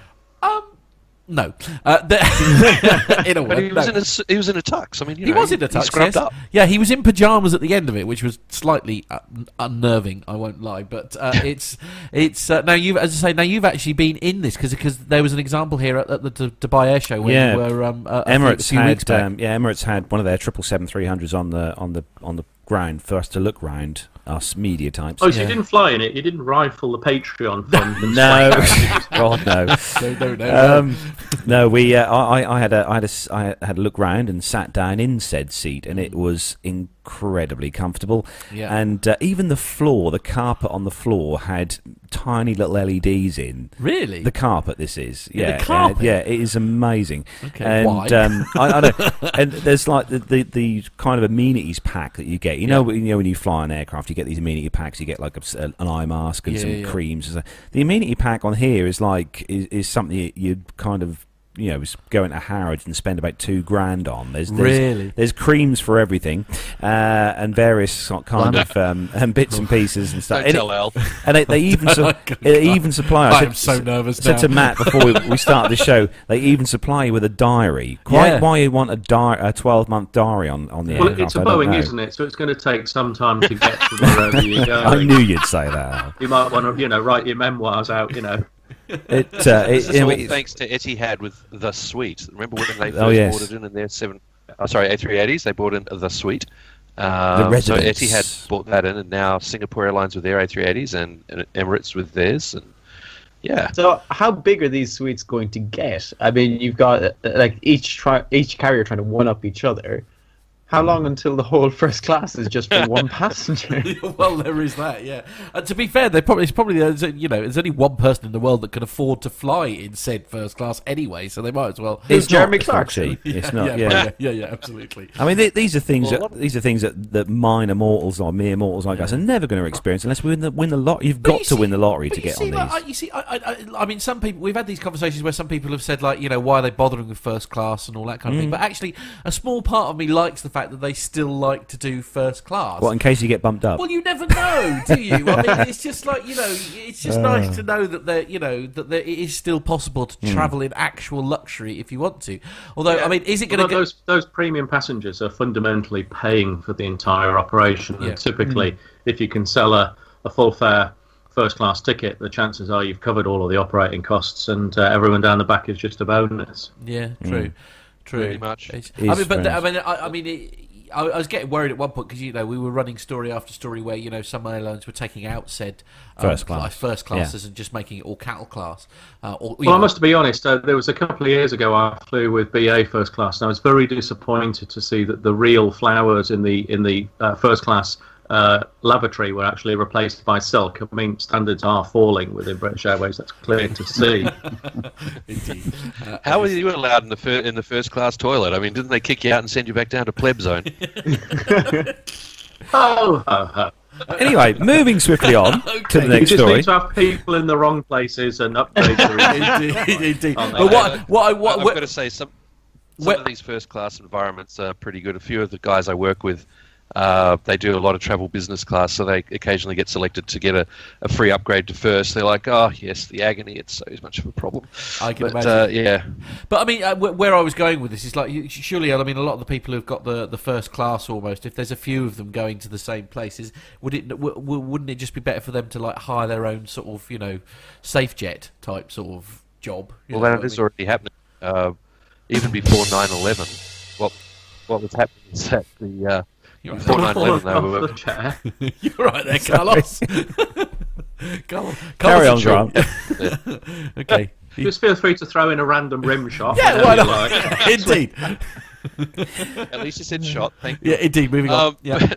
No, uh, the, in a way, he was no. in a s- he was in a tux. I mean, you He know, was in a he tux, scrubbed yes. up. Yeah, he was in pajamas at the end of it, which was slightly uh, unnerving. I won't lie, but uh, it's it's uh, now you as I say now you've actually been in this because there was an example here at, at the D- Dubai Air Show where Yeah. you were um, a, a few- Emirates weeks had back. um, yeah Emirates had one of their triple seven three hundreds on the on the on the ground for us to look round us media types. Oh, so you didn't fly in it? You didn't rifle the Patreon fund? No. God no. No, no, no. Um, no, we. Uh, I, I had a, I had a, s- I had a look round and sat down in said seat, and it was incredibly comfortable. Yeah. And uh, even the floor, the carpet on the floor had tiny little LEDs in. Really? The carpet. This is. Yeah, Yeah. uh, carpet? yeah. It is amazing. Okay, And why? um, I, I know. And there's like the, the the kind of amenities pack that you get. You know, when- you know when you fly an aircraft, you get these amenity packs. You get like a an eye mask and Yeah, some yeah, yeah. creams. The amenity pack on here is like is, is something you- you'd kind of you know s- go into Harrods and spend about two grand on. There's, there's Really? there's creams for everything uh, and various kind of um, and bits and pieces and stuff. Don't And, tell it- and they, they even su- they even supply. I said- am so nervous Said now. to Matt before we, we started the show, they even supply you with a diary. Quite Yeah. why you want a di- a twelve month diary on on the Well, aircraft? it's a I Boeing, know. isn't it? So it's going to take some time to get to wherever you're going. I knew you'd say that. You might want to, you know, write your memoirs out. You know, It, uh, it, This is you all thanks to Etihad with the suite. Remember when they first Oh, yes. bought it in in their seven, oh, sorry, A380s? They bought in the suite. Um, so. Etihad bought that in, and now Singapore Airlines with their A380s and, and Emirates with theirs. And yeah, So, how big are these suites going to get? I mean, you've got uh, like each try each carrier trying to one up each other. How long until the whole first class is just for one passenger? well, there is that, yeah. And to be fair, they probably it's probably you know there's only one person in the world that can afford to fly in said first class anyway, so they might as well. it's Jeremy not, it's not Clarkson? cheap. It's yeah, not. yeah, Yeah. yeah, yeah, absolutely. I mean, th- these are things Well, that these are things that, that minor mortals or mere mortals like us are never going to experience unless we win the win the lot. You've But got you to see- win the lottery to get see, on like, these. I, you see, I, I, I mean, some people we've had these conversations where some people have said like, you know, why are they bothering with first class and all that Mm. kind of thing. But actually, a small part of me likes the fact that they still like to do first class. Well, in case you get bumped up? Well, you never know, do you? I mean, it's just like you know, it's Uh. just nice to know that there, you know, that there, it is still possible to Hmm. travel in actual luxury if you want to. Although, I mean, is it going Well, to go? those those premium passengers are fundamentally paying for the entire operation. Yeah. And typically, if you can sell a, a full fare first class ticket, the chances are you've covered all of the operating costs, and uh, everyone down the back is just a bonus. Yeah, true, true. Pretty much. It's- I mean, but the- I mean, I, I mean. It, I I was getting worried at one point because you know we were running story after story where you know some airlines were taking out said um, First class. like first Yeah. classes and just making it all cattle class. Uh, or, you Well, I must be honest. Uh, there was a couple of years ago I flew with BA first class, and I was very disappointed to see that the real flowers in the in the uh, first class uh, lavatory were actually replaced by silk. I mean, standards are falling within British Airways. That's clear to see. Indeed. Uh, how were you allowed in the fir- in the first class toilet? I mean, didn't they kick you out and send you back down to pleb zone? oh, ho, ho. Anyway, moving swiftly on to the next You next just story. need to have people in the wrong places and update the indeed, indeed. But that. what, what I what, I've what- got to say some some Where- of these first class environments are pretty good. A few of the guys I work with, uh, they do a lot of travel business class, so they occasionally get selected to get a, a free upgrade to first. They're like, oh yes, the agony, it's so much of a problem. I can but imagine. uh, yeah, But I mean, uh, where I was going with this is like, surely, I mean, a lot of the people who've got the, the first class almost, if there's a few of them going to the same places, would it w- w- wouldn't it just be better for them to like hire their own sort of you know safe jet type sort of job? Well that is I mean? already happening. Uh, even before 9/11, what what was happening is that the uh, You're before right. 9/11 off were the chair. You're right there, Carlos. Carlos. Carry on, Carlos- Grant. Okay. Just feel free to throw in a random rim shot. Yeah, why not? like. indeed. at least you said shot. Thank you. Yeah, indeed. Moving on. Um, Yeah.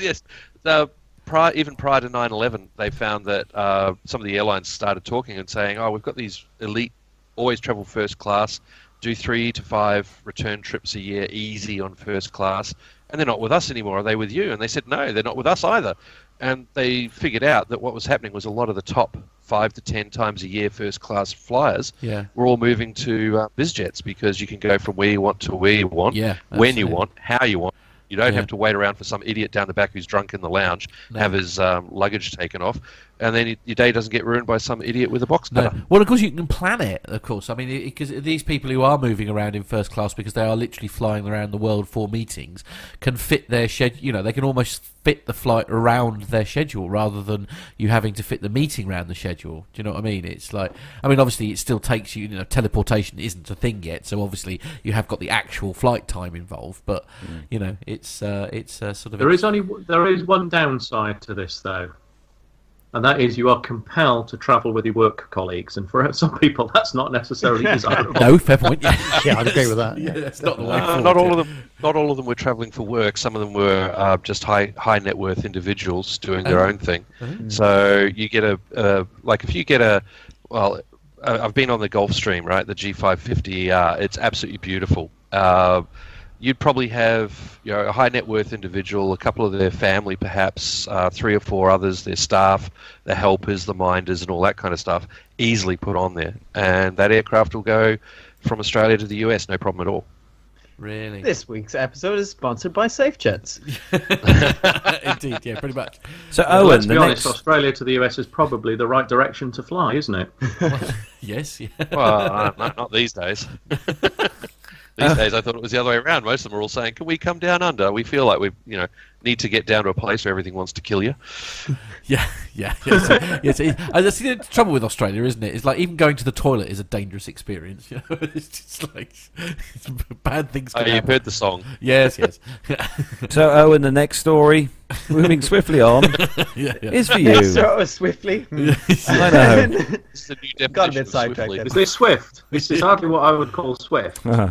yes. So prior, even prior to 9/11, they found that uh, some of the airlines started talking and saying, "Oh, we've got these elite, always travel first class, do three to five return trips a year, easy on first class, and they're not with us anymore. Are they with you?" And they said, "No, they're not with us either." And they figured out that what was happening was a lot of the top five to ten times a year first class flyers Yeah. were all moving to uh, BizJets because you can go from where you want to where you want, Yeah, when you want, how you want. You don't Yeah. have to wait around for some idiot down the back who's drunk in the lounge, No. have his um, luggage taken off. And then your day doesn't get ruined by some idiot with a box No. Well, of course you can plan it. Of course, I mean, because these people who are moving around in first class because they are literally flying around the world for meetings can fit their schedule. You know, they can almost fit the flight around their schedule rather than you having to fit the meeting around the schedule. Do you know what I mean? It's like, I mean, obviously it still takes you. You know, teleportation isn't a thing yet, so obviously you have got the actual flight time involved. But you know, it's uh, it's uh, sort of There is only there is one downside to this though, and that is you are compelled to travel with your work colleagues, and for some people that's not necessarily desirable. no fair point. Yeah, Yeah, I'd agree with that. yeah, that's not the way. Uh, not all of them. Not all of them were travelling for work. Some of them were uh, just high high net worth individuals doing their Oh. own thing. So you get a uh, like if you get a well, uh, I've been on the Gulfstream, right? The G550ER. It's absolutely beautiful. You'd probably have you know a high net worth individual, a couple of their family, perhaps uh, three or four others, their staff, the helpers, the minders, and all that kind of stuff, easily put on there, and that aircraft will go from Australia to the US, no problem at all. Really, This week's episode is sponsored by SafeJets. indeed, yeah, pretty much. So Well, Owen, let's the be honest, next Australia to the US is probably the right direction to fly, isn't it? Yes, yeah. Well, uh, not, not these days. These uh. days, I thought it was the other way around. Most of them are all saying, "Can we come down under?" We feel like we've, you know, need to get down to a place where everything wants to kill you. Yeah, yeah, yes, yes. It, and that's the trouble with Australia, isn't it? It's like even going to the toilet is a dangerous experience. You know, it's just like it's bad things Oh, can you've happen. heard the song. Yes, yes, so Owen, the next story, moving swiftly on, yeah, yeah. is for you. so swiftly. I know. It's the new Got a bit of sidetracked swiftly. there. Is this Swift? This is hardly what I would call Swift. Uh-huh.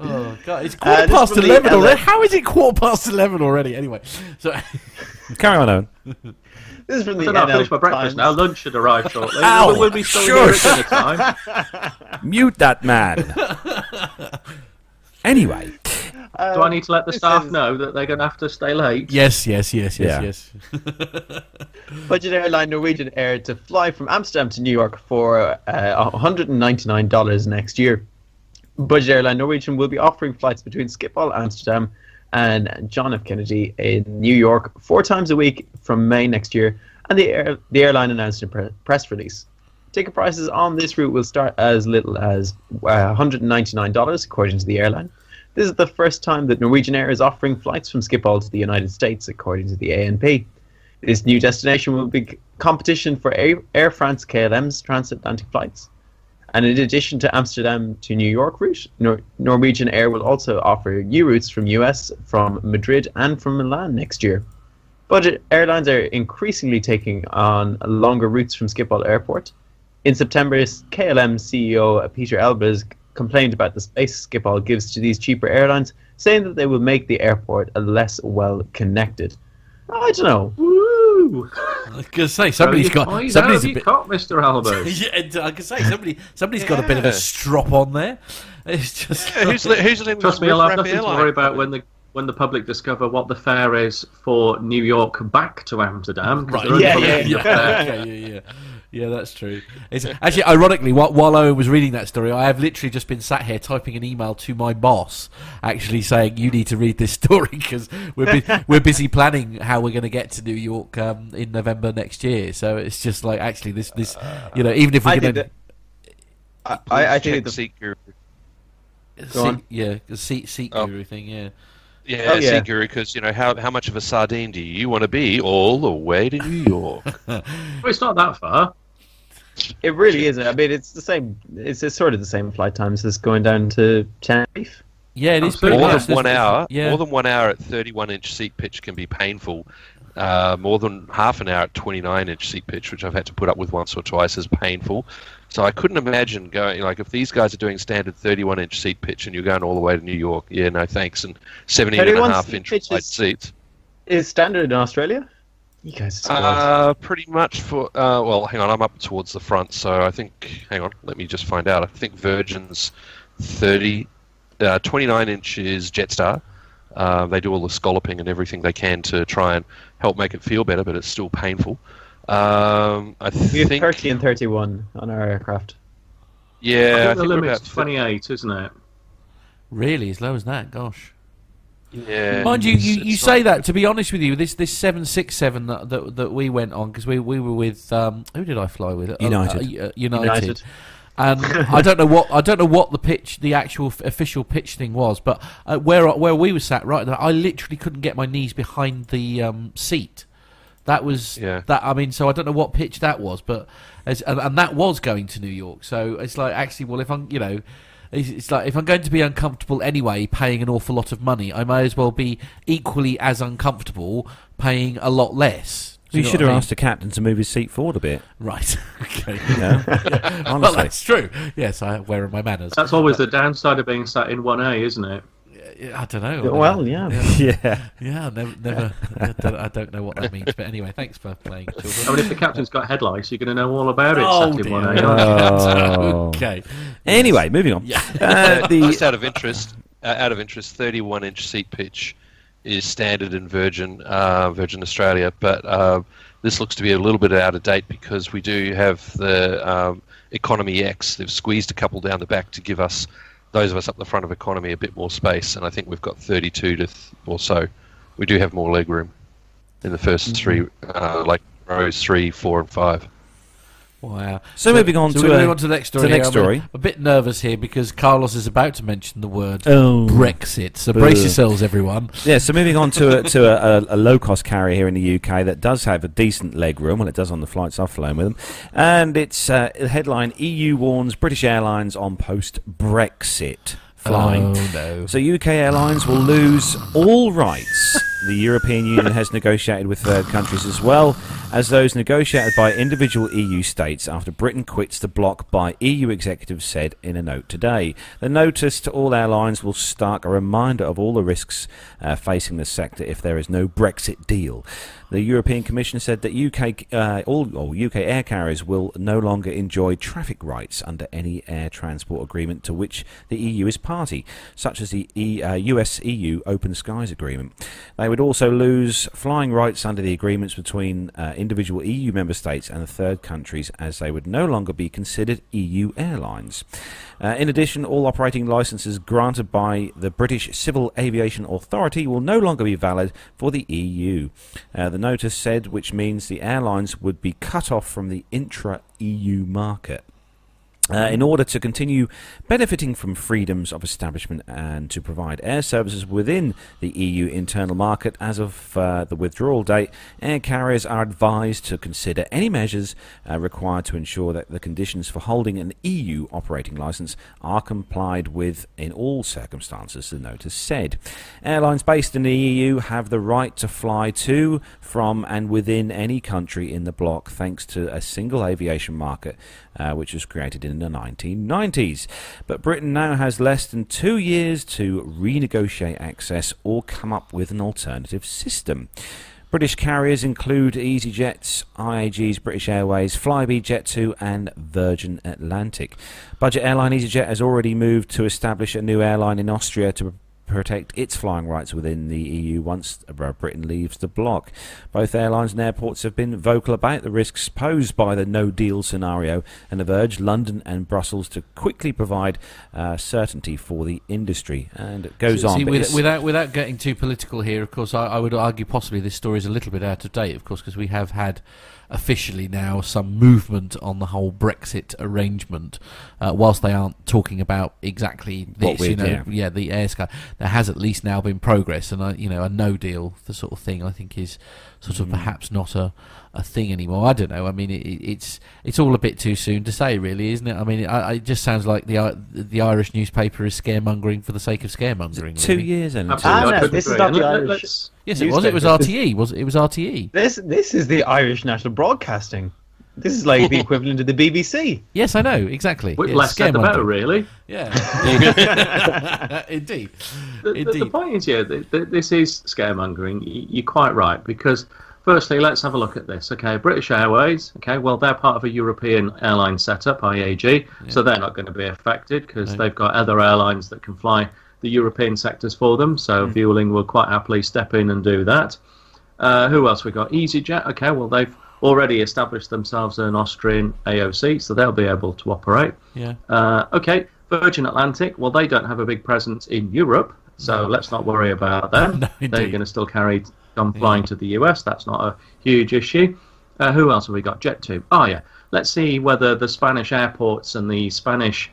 Oh god, it's quarter Uh, past eleven LA already. How is it quarter past eleven already? Anyway, so Carry on, Owen. This is from I the don't know, I NL finished my breakfast Times. now. Lunch should arrive shortly. Ow, We'll, we'll be still shush. here at dinner time. Mute that man. anyway, Do I need to let the staff is- know that they're going to have to stay late? yes, yes, yes, yes, Yeah. yes. Budget airline Norwegian Air to fly from Amsterdam to New York for uh, $199 next year. Budget airline Norwegian will be offering flights between Schiphol, Amsterdam, and John F. Kennedy in New York four times a week from May next year, and the, air, the airline announced in a pre- press release. Ticket prices on this route will start as little as uh, $199, according to the airline. This is the first time that Norwegian Air is offering flights from Schiphol to the United States, according to the ANP. This new destination will be competition for Air France KLM's transatlantic flights. And in addition to Amsterdam to New York route, Nor- Norwegian Air will also offer new routes from US, from Madrid, and from Milan next year. Budget airlines are increasingly taking on longer routes from Schiphol Airport. In September, KLM CEO Peter Elbers complained about the space Schiphol gives to these cheaper airlines, saying that they will make the airport less well connected. I don't know. Woo! I was gonna say somebody's Throw your got toys somebody's out a bit. cot, Mr. Elbers. yeah, I can say somebody somebody's got a bit of a strop on there. It's just Yeah, who's, li- who's living Trust me, I'll have Riff nothing to worry Airline? about when the when the public discover what the fare is for New York back to Amsterdam. Right. they're only Yeah, yeah, the fare. okay, yeah, yeah. Yeah, that's true. It's, actually, ironically, while, while Owen was reading that story, I have literally just been sat here typing an email to my boss, actually saying you need to read this story because we're bu- we're busy planning how we're going to get to New York um, in November next year. So it's just like actually this this you know even if we I can think that- I, I, I think the Seat Guru. Go on. seat, yeah the seat seat Oh. guru thing yeah Yeah, Oh, yeah. Seat Guru, because you know how how much of a sardine do you want to be all the way to New York? Well, it's not that far. It really isn't. I mean, it's the same. It's, it's sort of the same flight times as going down to Tenerife. yeah it is Absolutely. pretty more much. than one There's- hour, yeah more than one hour at 31 inch seat pitch can be painful. Uh, more than half an hour at 29 inch seat pitch, which I've had to put up with once or twice, is painful. So I couldn't imagine going like if these guys are doing standard 31 inch seat pitch and you're going all the way to New York. Yeah, no thanks. And 17 and a half inch wide is- seats. Is standard in Australia? You guys are. Uh, pretty much for uh, well, hang on, I'm up towards the front, so I think hang on, let me just find out. I think Virgin's 30, uh, 29 inches Jetstar. Uh, they do all the scalloping and everything they can to try and help make it feel better, but it's still painful. Um, I we have think 30 and 31 on our aircraft. yeah, I I think the think limit's about 28, isn't it? really as low as that gosh Yeah. Mind you, you, you say not- that. To be honest with you, this this seven six seven that, that that we went on because we we were with um, who did I fly with? Uh, United. uh, uh, United. United. And I don't know what I don't know what the pitch, the actual f- official pitch thing was, but uh, where where we were sat, right, there, I literally couldn't get my knees behind the um, seat. That was Yeah. that. I mean, so I don't know what pitch that was, but as, and, and that was going to New York. So it's like actually, well, if I'm, you know, it's, it's like if I'm going to be uncomfortable anyway, paying an awful lot of money, I may as well be equally as uncomfortable paying a lot less. Do You know should have I mean? asked the captain to move his seat forward a bit. Right. okay. You know? well, Honestly. that's true. Yes, I where are my manners? That's always the downside of being sat in 1A, isn't it? I don't know. Well, yeah. yeah. Yeah, never, never. I, don't, I don't know what that means, but anyway, thanks for playing, I mean, if the captain's got headlights, you're going to know all about it Oh, sat dear. 1A. aren't you? Oh. okay. Anyway, moving on. Yeah. Uh, the Just out of interest, uh, out of interest, 31 inch seat pitch is standard in Virgin uh, Virgin Australia, but uh, this looks to be a little bit out of date because we do have the um, Economy X. They've squeezed a couple down the back to give us those of us up the front of economy a bit more space, and I think we've got 32 to th- or so. We do have more leg room in the 1st three, uh, like rows three, four, and five. Wow. So moving on so to, moving uh, on to the next to story. the next here. I'm a- A, bit nervous here because Carlos is about to mention the word Oh. Brexit. So brace yourselves, everyone. Yeah, so moving on to a, to a, a, a low cost carrier here in the UK that does have a decent leg room. Well, it does on the flights I've flown with them. And it's uh, headline EU warns British Airlines on post Brexit flying. Oh no. So UK Airlines will lose all rights. The European Union has negotiated with third countries as well as those negotiated by individual EU states after Britain quits the bloc by EU executives said in a note today. The notice to all airlines will stark a reminder of all the risks uh, facing the sector if there is no Brexit deal. The European Commission said that UK uh, all UK air carriers will no longer enjoy traffic rights under any air transport agreement to which the EU is party, such as the e, uh, US EU Open Skies Agreement. They would also lose flying rights under the agreements between uh, individual EU member states and third countries, as they would no longer be considered EU airlines. Uh, in addition, all operating licenses granted by the British Civil Aviation Authority will no longer be valid for the EU. Uh, the notice said, which means the airlines would be cut off from the intra EU market. Uh, in order to continue benefiting from freedoms of establishment and to provide air services within the EU internal market as of uh, the withdrawal date, air carriers are advised to consider any measures uh, required to ensure that the conditions for holding an EU operating license are complied with in all circumstances, the notice said. Airlines based in the EU have the right to fly to, from, and within any country in the bloc thanks to a single aviation market uh, which was created in the 1990s. But Britain now has less than two years to renegotiate access or come up with an alternative system. British carriers include EasyJet's, IAG's British Airways, Flybe, Jet2, and Virgin Atlantic. Budget airline EasyJet has already moved to establish a new airline in Austria to protect its flying rights within the EU once uh, Britain leaves the bloc. Both airlines and airports have been vocal about the risks posed by the no deal scenario and have urged London and Brussels to quickly provide uh, certainty for the industry. And it goes on. See, with, without without getting too political here, of course, I, I would argue possibly this story is a little bit out of date, of course, because we have had officially now some movement on the whole Brexit arrangement. Uh, whilst they aren't talking about exactly this, you know, yeah. the air sky, there has at least now been progress, and uh, you know, a no deal, the sort of thing, I think is sort Mm. of perhaps not a, a thing anymore. I don't know. I mean, it, it- it's it's all a bit too soon to say, really, isn't it? I mean, it, it just sounds like the the Irish newspaper is scaremongering for the sake of scaremongering. two really. years and Absolutely. Ah, I no, this is not the Irish- Yes, it was. It was. RTE. Was it was RTE? This this is the Irish National Broadcasting. This is like the equivalent of the BBC. Yes, I know exactly. With Yeah, less said the better, scaremongering. really. Yeah, indeed, The, the, the point is, yeah, th th this is scaremongering. You're quite right because, firstly, let's have a look at this. Okay, British Airways. Okay, well, they're part of a European airline setup, IAG, so they're not going to be affected because No. they've got other airlines that can fly the European sectors for them. So Hmm. Vueling will quite happily step in and do that. Uh, who else we got? EasyJet. Okay, well, they've already established themselves an Austrian AOC, so they'll be able to operate. Yeah, Uh, okay, Virgin Atlantic. Well, they don't have a big presence in Europe, So let's not worry about them. No, They're going to still carry on flying to the US. That's not a huge issue. Uh, who else have we got? Jet2. Oh, yeah. Let's see whether the Spanish airports and the Spanish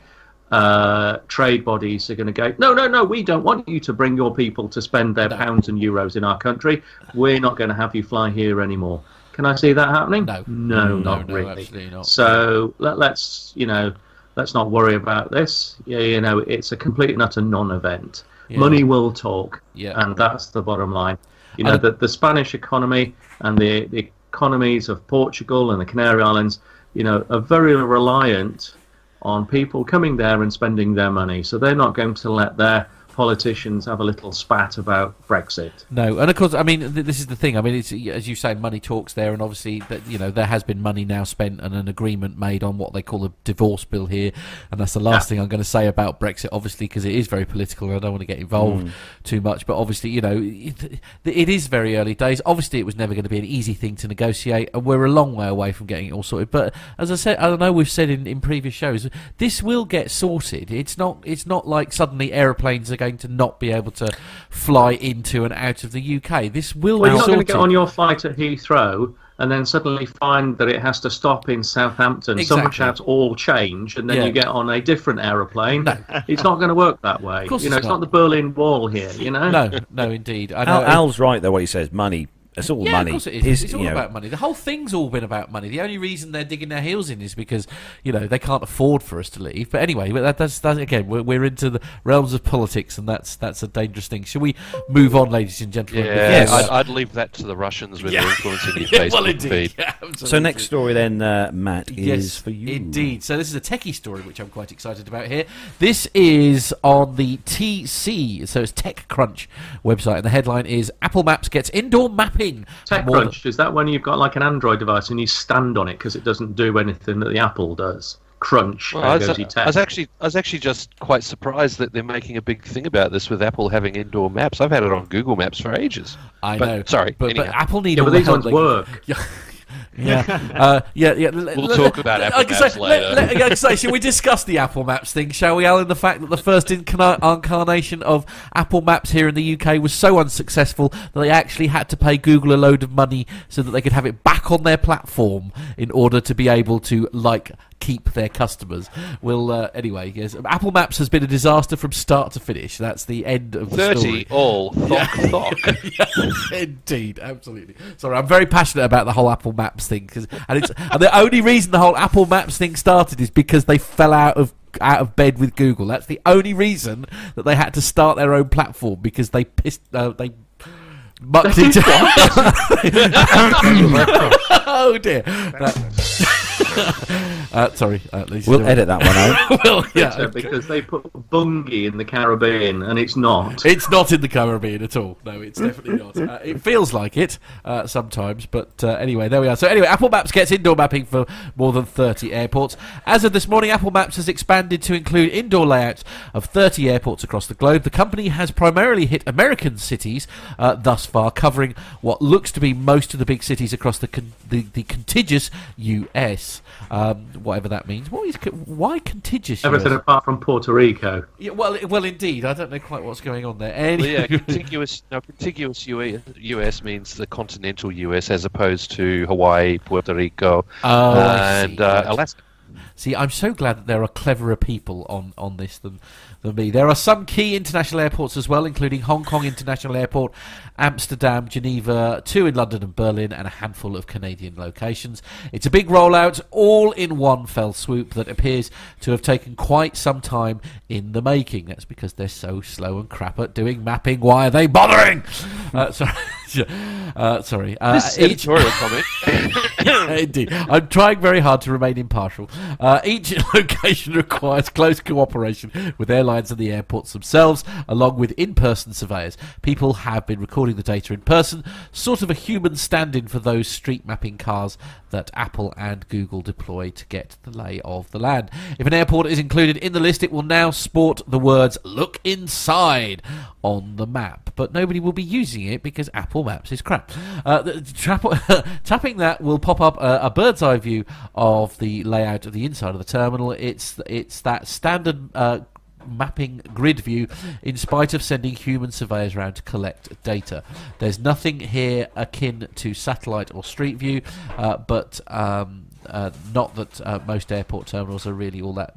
uh, trade bodies are going to go, no, no, no, we don't want you to bring your people to spend their pounds and euros in our country. We're not going to have you fly here anymore. Can I see that happening? No. No, mm, No, not no, really. absolutely not. So let, let's, you know, let's not worry about this. Yeah, you know, it's a complete and utter non-event. Yeah. Money will talk, Yeah. and that's the bottom line. You know, And- the, the Spanish economy and the, the economies of Portugal and the Canary Islands, you know, are very reliant on people coming there and spending their money. So they're not going to let their politicians have a little spat about Brexit. No, and of course, I mean, th- this is the thing. I mean, it's as you say, money talks there, and obviously, that you know, there has been money now spent and an agreement made on what they call a divorce bill here, and that's the last thing I'm going to say about Brexit, obviously, because it is very political. and I don't want to get involved hmm. too much, but obviously, you know, it, it is very early days. Obviously, it was never going to be an easy thing to negotiate, and we're a long way away from getting it all sorted. But as I said, I don't know, we've said in, in previous shows, this will get sorted. It's not. It's not like suddenly aeroplanes are going to not be able to fly into and out of the UK. This will Well, be you're not going to get on your flight at Heathrow and then suddenly find that it has to stop in Southampton. Someone Exactly. shouts all change, and then Yeah. you get on a different aeroplane. No. It's not going to work that way. Of course you know, it's it's not. not the Berlin Wall here. You know. no, no, indeed. I know. Al, Al's right though. What he says, money. It's all yeah, money. of course it is. His- it's all you know, about money. The whole thing's all been about money. The only reason they're digging their heels in is because you know they can't afford for us to leave. But anyway, but that, that's that, again we're, we're into the realms of politics, and that's that's a dangerous thing. Shall we move on, ladies and gentlemen? Yeah, Yes. I'd, I'd leave that to the Russians with their influence in your Facebook well, indeed. feed. Yeah, So next story then, uh, Matt, is Yes, for you. Indeed. So this is a techie story which I'm quite excited about here. This is on the TC, so it's TechCrunch website, and the headline is Apple Maps gets indoor mapping. For more than- TechCrunch is that when you've got like an Android device and you stand on it because it doesn't do anything that the Apple does? Crunch. Well, I, was, goes I was actually, I was actually just quite surprised that they're making a big thing about this with Apple having indoor maps. I've had it on Google Maps for ages. I But- know. sorry, but, but. Apple need Yeah, all but these help ones work. Yeah. Yeah, uh, yeah, yeah. We'll talk about Apple Maps later. Let, let, say, shall we discuss the Apple Maps thing, shall we, Alan? The fact that the first incarnation of Apple Maps here in the UK was so unsuccessful that they actually had to pay Google a load of money so that they could have it back on their platform in order to be able to, like, keep their customers. Well, uh, anyway, yes, Apple Maps has been a disaster from start to finish. That's the end of the Thirty story. all. Thok, thok. yes, indeed, absolutely. Sorry, I'm very passionate about the whole Apple Maps thing, 'cause- and it's and the only reason the whole Apple Maps thing started is because they fell out of out of bed with Google. That's the only reason that they had to start their own platform because they pissed uh, they. Mucked each oh dear! That- uh, sorry, uh, ladies and We'll edit that one out. well, yeah, because they put Bungie in the Caribbean and it's not. It's not in the Caribbean at all. No, it's definitely not. Uh, it feels like it uh, sometimes, but uh, anyway, there we are. So anyway, Apple Maps gets indoor mapping for more than 30 airports. As of this morning, Apple Maps has expanded to include indoor layouts of 30 airports across the globe. The company has primarily hit American cities uh, thus far, covering what looks to be most of the big cities across the con- the, the contiguous US, um, whatever that means. What is why contiguous? Everything US? apart from Puerto Rico. Yeah, well, well, indeed. I don't know quite what's going on there. Well, yeah, contiguous. No, contiguous US, US means the continental US as opposed to Hawaii, Puerto Rico, Oh, I and see, uh. Alaska. See, I'm so glad that there are cleverer people on, on this than, me. There are some key international airports as well, including Hong Kong International Airport, Amsterdam, Geneva, two in London and Berlin, and a handful of Canadian locations. It's a big rollout, all in one fell swoop, that appears to have taken quite some time in the making. That's because they're so slow and crap at doing mapping. Why are they bothering? uh, sorry. Uh, sorry. Uh, This each- editorial comment. Indeed. I'm trying very hard to remain impartial. Uh, each location requires close cooperation with airlines and the airports themselves, along with in person surveyors. People have been recording the data in person, sort of a human stand in for those street mapping cars that Apple and Google deploy to get the lay of the land. If an airport is included in the list, it will now sport the words look inside on the map. But nobody will be using it because Apple Maps is crap. Uh, the, trap- tapping that will pop up a, a bird's eye view of the layout of the inside of the terminal. It's it's that standard. Uh, mapping grid view in spite of sending human surveyors around to collect data. There's nothing here akin to satellite or street view, uh, but um, uh, not that uh, most airport terminals are really all that.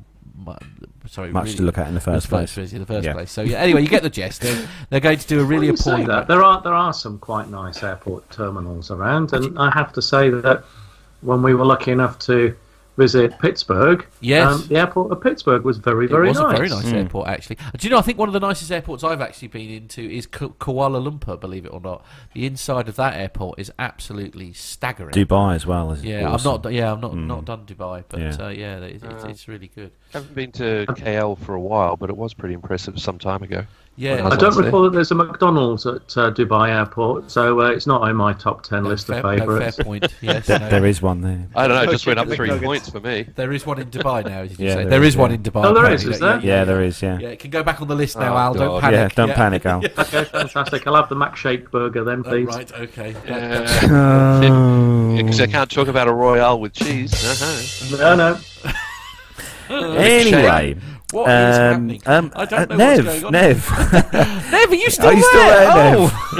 Mu- sorry, Much really- to look at in the first as place. In the first Yeah. place. So yeah. Anyway, you get the gist. They're, they're going to do a really Well, you say appalling. that. There are there are some quite nice airport terminals around, and I have to say that when we were lucky enough to visit Pittsburgh, Yes. um, the airport of Pittsburgh was very very nice. It was nice. a very nice airport, actually. Do you know? I think one of the nicest airports I've actually been into is Ku- Kuala Lumpur. Believe it or not, the inside of that airport is absolutely staggering. Dubai as well. Is yeah, awesome. I'm not. Yeah, I'm not not done Dubai, but Yeah. uh, yeah, it, it's, it's really good. I haven't been to KL for a while, but it was pretty impressive some time ago. Yeah, I don't recall that there's a McDonald's at uh, Dubai Airport, so uh, it's not on my top ten list fair, of no, favourites. fair point. Yes, There, no. there is one there. I don't know, it Oh, just went up three points for me. There is one in Dubai now. Did you Yeah, say there there is, is one yeah. in Dubai? Oh, there is, apparently. is there? Yeah, there is. Yeah. Yeah, it can go back on the list now, Oh, Al. Don't panic. Yeah, don't panic, Al. Okay, fantastic. I'll have the Mac Shake burger then, Oh, please. right, okay. Because I can't talk about a Royale with cheese. Uh-huh. No, no. Anyway, What is um, happening? um, I don't uh, know Nev, what's going on. Nev, Nev, are you still are you still there? there, Oh!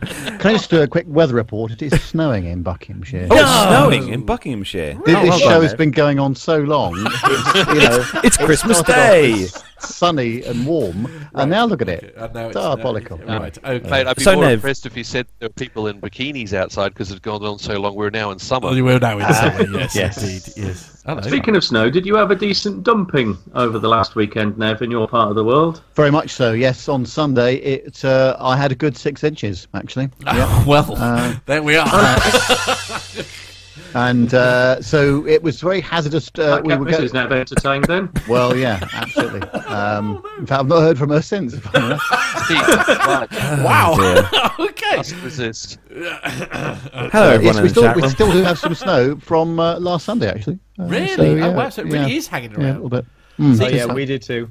Can I just do a quick weather report? It is snowing in Buckinghamshire. Oh, it's snowing in Buckinghamshire. This, Oh, this well show done, has Nev. been going on so long. It's, you know, It's Christmas started off Day. As Sunny and warm, and now look at it. And now it's Diabolical. no, Right, okay. Mate, I'd be So, more Nev- impressed if you said there were people in bikinis outside because it's gone on so long. We're now in summer. You will now in summer, yes, yes. indeed, yes. Hello. Speaking of snow, did you have a decent dumping over the last weekend, Nev, in your part of the world? Very much so. Yes, on Sunday, it uh, I had a good six inches actually. Yeah. well, Uh, there we are. and uh, so it was very hazardous. Uh, That we were Mrs. go- Nev entertained then. well, yeah, absolutely. Um, in fact, I've not heard from her since. if I'm honest. right. wow. dear. okay. Resist. Hello, everyone yes, we still, we still do have some snow from uh, last Sunday, actually. Uh, Really? so, oh, yeah, wow. So it really yeah, is hanging Yeah, a little bit. Mm. Oh yeah, we did too.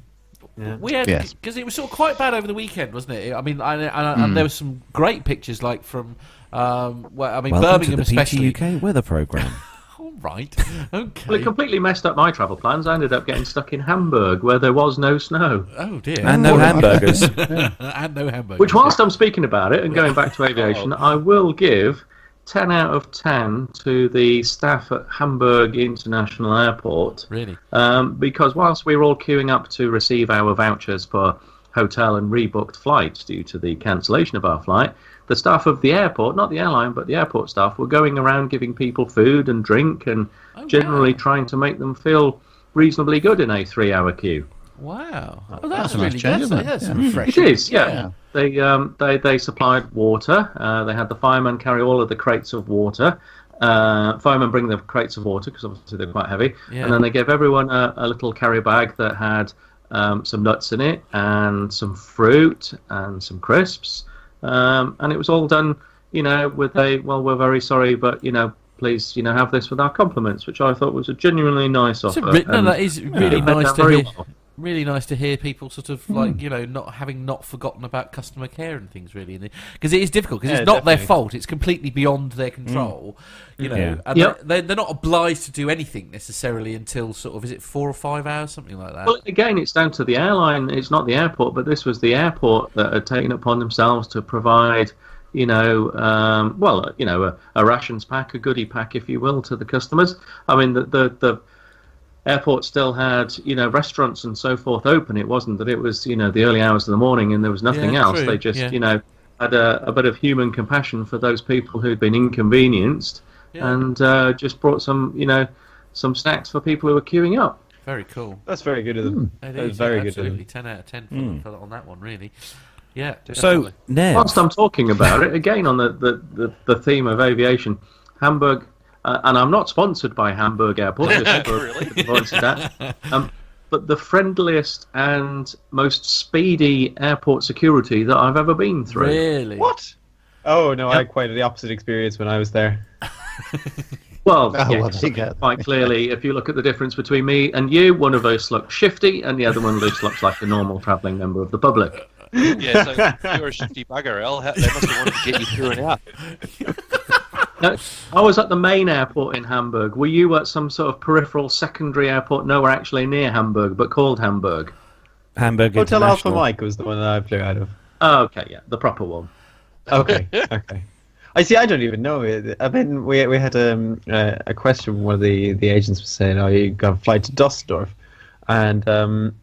We had Yes. because it was sort of quite bad over the weekend, wasn't it? I mean, and, and, and there were some great pictures, like from, um, well, I mean, Welcome Birmingham to the especially. PTUK weather program. All right, Okay. Well, it completely messed up my travel plans. I ended up getting stuck in Hamburg where there was no snow. Oh dear. and no hamburgers. and no hamburgers. Which, whilst I'm speaking about it and going back to aviation, I will give 10 out of 10 to the staff at Hamburg International Airport. really, Um, because whilst we were all queuing up to receive our vouchers for hotel and rebooked flights due to the cancellation of our flight, the staff of the airport, not the airline, but the airport staff, were going around giving people food and drink and Oh, generally wow. trying to make them feel reasonably good in a three hour queue. wow. Well, That's that's, a nice really change, good. isn't it? That's Yeah. It refreshing. is, yeah. Yeah. They um, they they supplied water. Uh, they had the firemen carry all of the crates of water. Uh, firemen bring the crates of water because obviously they're quite heavy. Yeah. And then they gave everyone a, a little carry bag that had um, some nuts in it and some fruit and some crisps. Um, and it was all done, you know, with a well, we're very sorry, but you know, please, you know, have this with our compliments, which I thought was a genuinely nice offer. re- no, and that is really went nice to hear. well. Really nice to hear people sort of like you know not having not forgotten about customer care and things really because it is difficult because Yeah, it's not their fault it's completely beyond their control you know Yeah. and Yep. they're, they're not obliged to do anything necessarily until sort of is it four or five hours something like that Well, again, it's down to the airline. It's not the airport, but this was the airport that had taken upon themselves to provide, you know, um, well, you know, a, a rations pack, a goodie pack, if you will, to the customers. I mean, the the, the airport still had, you know, restaurants and so forth open. It wasn't that it was, you know, the early hours of the morning and there was nothing Yeah, else. true, They just, yeah. you know, had a, a bit of human compassion for those people who'd been inconvenienced Yeah. and uh, just brought some, you know, some snacks for people who were queuing up. very cool That's very good of them. It That is, is very yeah, good of them. absolutely 10 out of 10 for, for, on that one really yeah so, Nev, Whilst I'm talking about it, again on the, the, the, the theme of aviation, Hamburg, uh, and I'm not sponsored by Hamburg Airport, just Really? avoidance that, um, but the friendliest and most speedy airport security that I've ever been through. really What? Oh no, I had quite the opposite experience when I was there. Well, Oh, yes, well, there you go. quite clearly, if you look at the difference between me and you, one of us looks shifty, and the other one just looks like a normal travelling member of the public. Yeah, so if you're a shifty bugger, Al. How, they must have wanted to get you through and out. No, I was at the main airport in Hamburg. Were you at some sort of peripheral secondary airport nowhere actually near Hamburg, but called Hamburg? Hamburg Hotel Alpha International. Mike was the one that I flew out of. Oh, okay, yeah, the proper one. Okay, okay. I see. I don't even know. it. I mean, we we had um, uh, a question. One of the the agents was saying, "Oh, you got a flight to Dusseldorf," and um,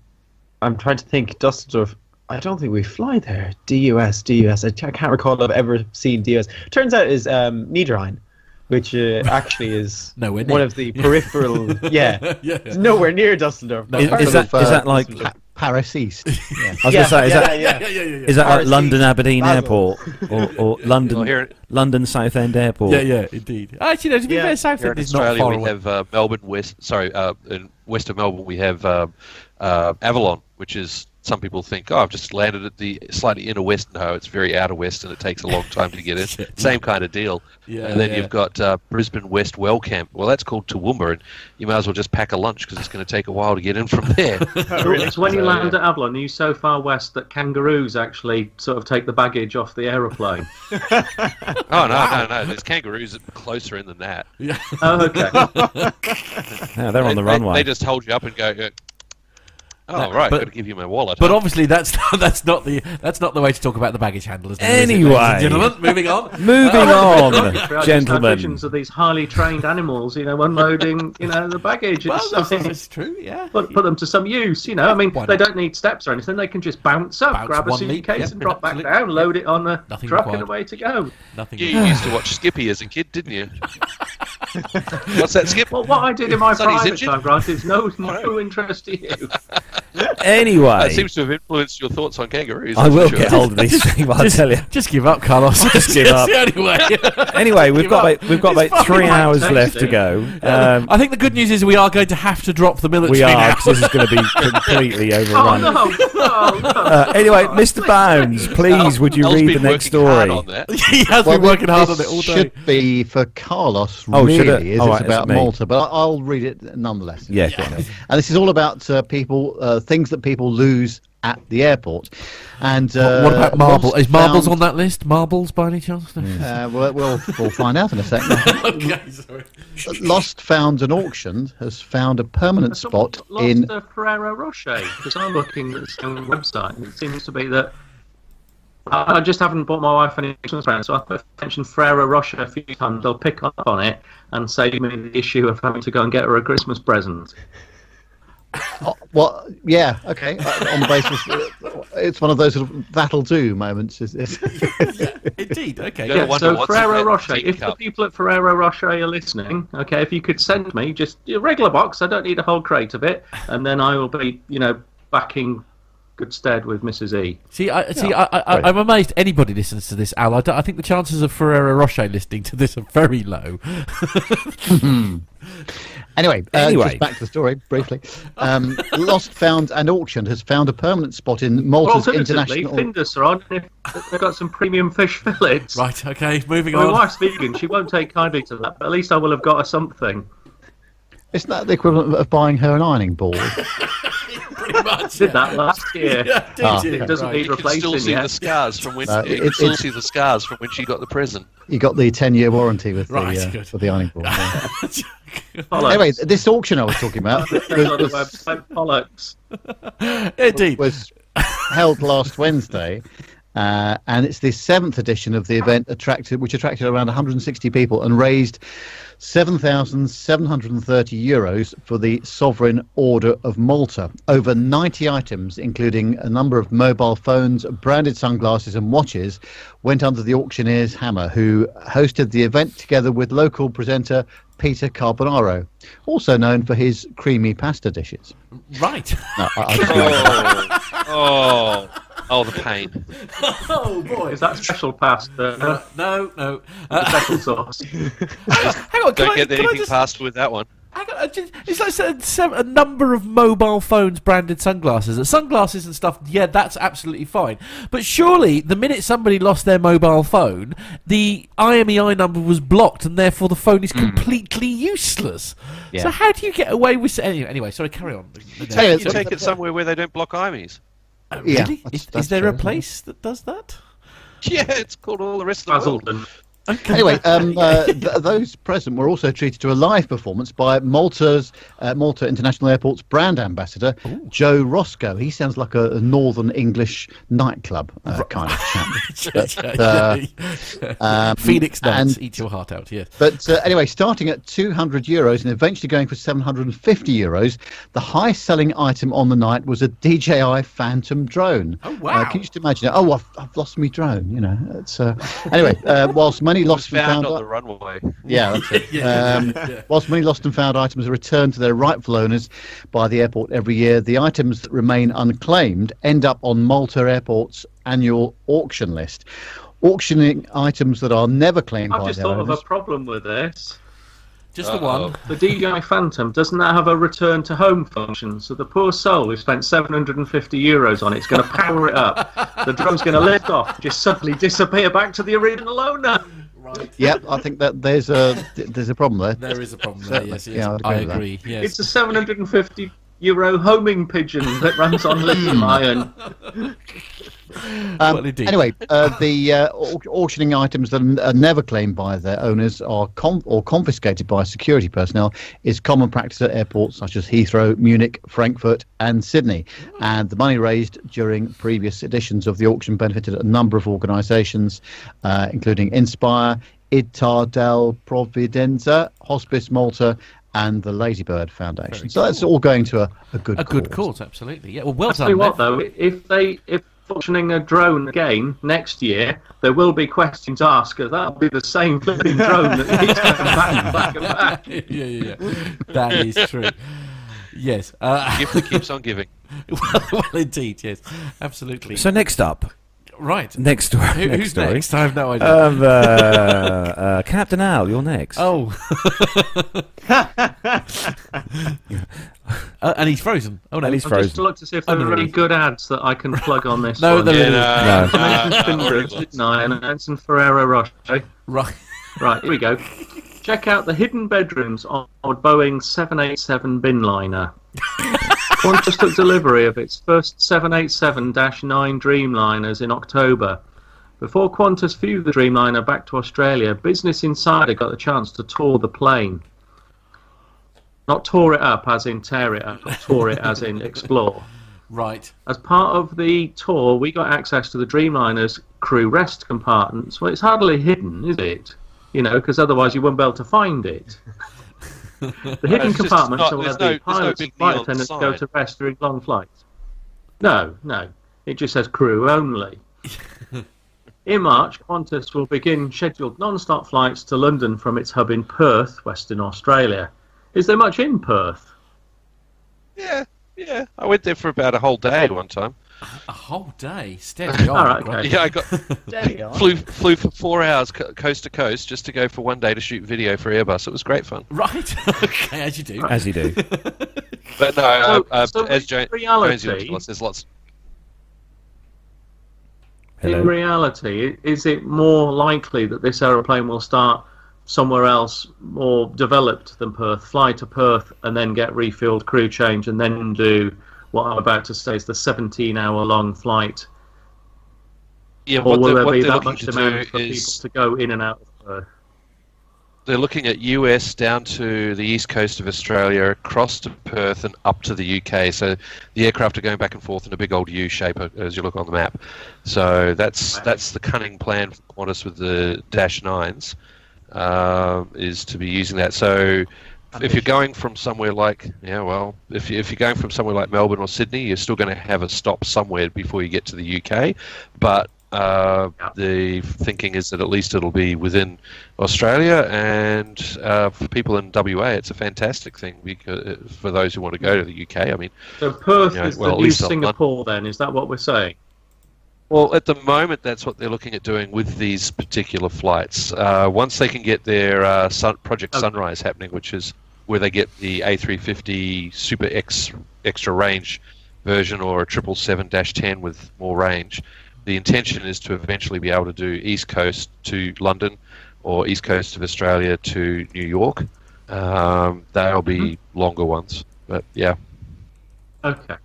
I'm trying to think. Dusseldorf. I don't think we fly there. DUS, DUS. I, can't recall if I've ever seen DUS. Turns out is um, Niederrhein, which uh, actually is Nowhere one of the peripheral. yeah, Yeah. it's nowhere near Dusseldorf. No. Is, Part is of, that uh, is that like Pa- Paris East. Yeah. I was yeah, gonna say is yeah, that yeah. yeah, yeah, yeah. is that like London East, Aberdeen Basel. Airport or, or London Well, here, London Southend Airport? Yeah, yeah, indeed. Actually, no, to be Yeah. fair, here Southend in is not Australia, far we away. have uh, Melbourne West. Sorry, uh, in west of Melbourne, we have uh, uh, Avalon, which is some people think, oh, I've just landed at the slightly inner west. No, it's very outer west, and it takes a long time to get in. Same kind of deal. Yeah, and then yeah. you've got uh, Brisbane West Wellcamp. Well, that's called Toowoomba, and you might as well just pack a lunch because it's going to take a while to get in from there. So when you So, land yeah. at Avalon, are you so far west that kangaroos actually sort of take the baggage off the aeroplane? Oh no, no, no! There's kangaroos closer in than that. Yeah. oh, okay. Yeah, they're on the They- they- runway. They just hold you up and go. Uh, Oh No, right, but- got to give you my wallet. But huh? obviously, that's not, that's not the that's not the way to talk about the baggage handlers. now, is it, Anyway. gentlemen, moving on. Moving on, just gentlemen. visions of these highly trained animals, you know, unloading, you know, the baggage. Well, It's- that's, I that's true. Yeah. put, put them to some use, you know. I mean, they don't need steps or anything. They can just bounce up, Bounce grab a suitcase, yeah, and drop back down, load it on the Nothing truck, required. and away to go. Nothing. You used to watch Skippy as a kid, didn't you? What's that, Skip? Well, what I did in my Sonny's private injured. time, Grant, is no, no interest to you. Anyway, That seems to have influenced your thoughts on kangaroos. I will for get hold of these things. I'll Just- tell you. Just give up, Carlos. just give up. That's the only way. Anyway, we've got about, we've got It's about three hours tasty. left to go. Um, I think the good news is we are going to have to drop the military we are now. 'cause this is going to be completely Oh overrun. no, no, no! Uh, anyway, Mr. Bounds, please, would you read the next story? he has Well, been working hard on this it all day. should be for Carlos, Oh, really, should it? is Oh, it's right, it's about me. Malta, but I- I'll read it nonetheless. Yeah, go. And this is all about uh, people, uh, things that people lose at the airport. And uh, what about marble? Lost Is marbles found- on that list? Marbles, by any chance? Uh, we'll, we'll, we'll find out in a second. okay, sorry. Lost, found, and auctioned has found a permanent spot lost in. uh, Ferrero Rocher because I'm looking at the same website and it seems to be that I I just haven't bought my wife any Christmas presents, so I've mentioned Ferrero Rocher a few times. They'll pick up on it and save me the issue of having to go and get her a Christmas present. Oh, well, yeah, okay. uh, on the basis, uh, it's one of those sort of that'll do moments. Is, is Indeed. Okay. Yeah, Yeah, so Ferrero Rocher, tea if the people at Ferrero Rocher are listening, okay, if you could send me just a regular box, I don't need a whole crate of it, and then I will be, you know, back in good stead with Mrs. E. See, I, see, I, I, I, I'm amazed anybody listens to this, Al. I, don't- I think the chances of Ferrero Rocher listening to this are very low. Anyway, uh, Anyway. just back to the story briefly. Um, Lost, Found, and Auctioned has found a permanent spot in Malta's alternatively, international. Findus are on, and they've got some premium fish fillets. Right. Okay. Moving My on. wife's vegan, she won't take kindly to that, but at least I will have got her something. Isn't that the equivalent of buying her an ironing board? Pretty much. Did that last year. Yeah, did Ah, you? It doesn't Right. need You can still replacing see the scars from when Uh, you it- can still it's- see the scars from when she got the present. you got the ten-year warranty with Right, the uh, good. for the ironing board. yeah. Anyway, this auction I was talking about on was, was. Indeed. was held last Wednesday. Uh, and it's the seventh edition of the event, attracted which attracted around 160 people and raised 7,730 euros for the Sovereign Order of Malta. Over 90 items, including a number of mobile phones, branded sunglasses, and watches, went under the auctioneer's hammer, who hosted the event together with local presenter Peter Carbonaro, also known for his creamy pasta dishes. Right. No, I, I Oh, oh, oh, the pain. oh boy. Is that special pasta? Uh, No, no. Uh, special sauce. hang on. Can Don't I, get can anything just, past with that one. hang on, uh, just- it's like se- se- a number of mobile phones branded sunglasses. Sunglasses and stuff. Yeah, that's absolutely fine. But surely, the minute somebody lost their mobile phone, the IMEI number was blocked, and therefore the phone is completely useless. Yeah. So how do you get away with? Anyway, anyway sorry. Carry on. Anyway, You so- take it somewhere where they don't block IMEs. Uh, Yeah, really? that's- Is, is there true, a place that does that? Yeah, it's called all the rest of the world. Basildon. Anyway, um, uh, th- those present were also treated to a live performance by Malta's uh, Malta International Airport's brand ambassador, Joe Roscoe. He sounds like a, a Northern English nightclub uh, kind of chap. But, uh, um, Phoenix dance, and- eat your heart out. Yes. But uh, anyway, starting at 200 euros and eventually going for 750 euros, the highest selling item on the night was a DJI Phantom drone. Oh, Uh, wow. can you just imagine it? Oh, I've, I've lost my drone, you know. It's, anyway, uh, whilst many It was lost and found found. on the runway. Yeah, that's it. Yeah, um, yeah. Whilst many lost and found items are returned to their rightful owners by the airport every year, the items that remain unclaimed end up on Malta Airport's annual auction list. Auctioning items that are never claimed I've by just their thought of a problem with this. Just the Uh-oh. one. The DJI Phantom doesn't that have a return to home function? So the poor soul who spent 750 euros on it is going to power it up. The drone's going to lift off, just suddenly disappear back to the original owner. Right. Yep, I think that there's a there's a problem there. There is a problem there. Yes, yes. Yeah, I'd I agree with that. agree. Yes. It's a 750 euro homing pigeon that runs on lithium hmm. ion. Um, Well, indeed. anyway, uh, the uh, auctioning items that are are never claimed by their owners are com- or confiscated by security personnel is common practice at airports such as Heathrow, Munich, Frankfurt, and Sydney. And the money raised during previous editions of the auction benefited a number of organisations, uh, including Inspire, Itar del Providenza, Hospice Malta, and the Ladybird Foundation. so that's all going to a, a good a good cause. cause, absolutely. Yeah. Well, well I'll tell you what, though, if they if auctioning a drone again next year, there will be questions asked because that'll be the same flipping drone that keeps coming back and back and back. yeah, yeah, yeah. That is true. Yes. Uh, Gift that keeps on giving. well, well, indeed. Yes. Absolutely. So next up, right. next story. Who, next who's story. next? I have no idea. Um, uh, uh, Captain Al, you're next. oh. Uh, and he's frozen. Oh no, And he's I'll just frozen. look to see if there are any good ads that I can plug on this. No, one. there Yeah, isn't. no, No. I mentioned uh, didn't I? And Anson Ferrero Rocher. right. Right, here we go. Check out the hidden bedrooms on on Boeing 787 bin liner. Qantas took delivery of its first 787-9 Dreamliners in October. Before Qantas flew the Dreamliner back to Australia, Business Insider got the chance to tour the plane. Not tour it up as in tear it up, but tour it as in explore. Right. As part of the tour, we got access to the Dreamliner's crew rest compartments. Well, it's hardly hidden, is it? You know, because otherwise you wouldn't be able to find it. The hidden compartments not- are where the no- pilots and flight attendants go to rest during long flights. No, no. It just says crew only. in March, Qantas will begin scheduled non-stop flights to London from its hub in Perth, Western Australia. Is there much in Perth? Yeah, yeah. I went there for about a whole day one time. A whole day. Steady on. All right, okay. Yeah, I got Steady on. flew flew for four hours co- coast to coast just to go for one day to shoot video for Airbus. It was great fun. Right. okay, as you do. As you do. But no, uh, So- uh, so as in jo- reality- Jonesy will tell us, there's lots. In reality, is it more likely that this aeroplane will start somewhere else more developed than Perth, fly to Perth and then get refueled, crew change, and then do what I'm about to say is the 17 hour long flight? Yeah, Or what, will they're, there be that much demand for people to go in and out of they're looking at US down to the east coast of Australia, across to Perth, and up to the UK. So the aircraft are going back and forth in a big old U shape uh, as you look on the map. So that's that's the cunning plan for Qantas with the Dash Nines, um, is to be using that. So if you're going from somewhere like yeah, well, if you, if you're going from somewhere like Melbourne or Sydney, you're still going to have a stop somewhere before you get to the UK, but uh, the thinking is that at least it'll be within Australia, and uh, for people in WA, it's a fantastic thing because for those who want to go to the UK. I mean, So Perth Yeah, is well, the new Singapore, then? Is that what we're saying? Well, at the moment, that's what they're looking at doing with these particular flights. Uh, once they can get their uh, sun, Project. Sunrise happening, which is where they get the A350 Super X extra range version or a 777-10 with more range, the intention is to eventually be able to do East Coast to London or East Coast of Australia to New York. Um, they'll be longer ones, but yeah. Okay.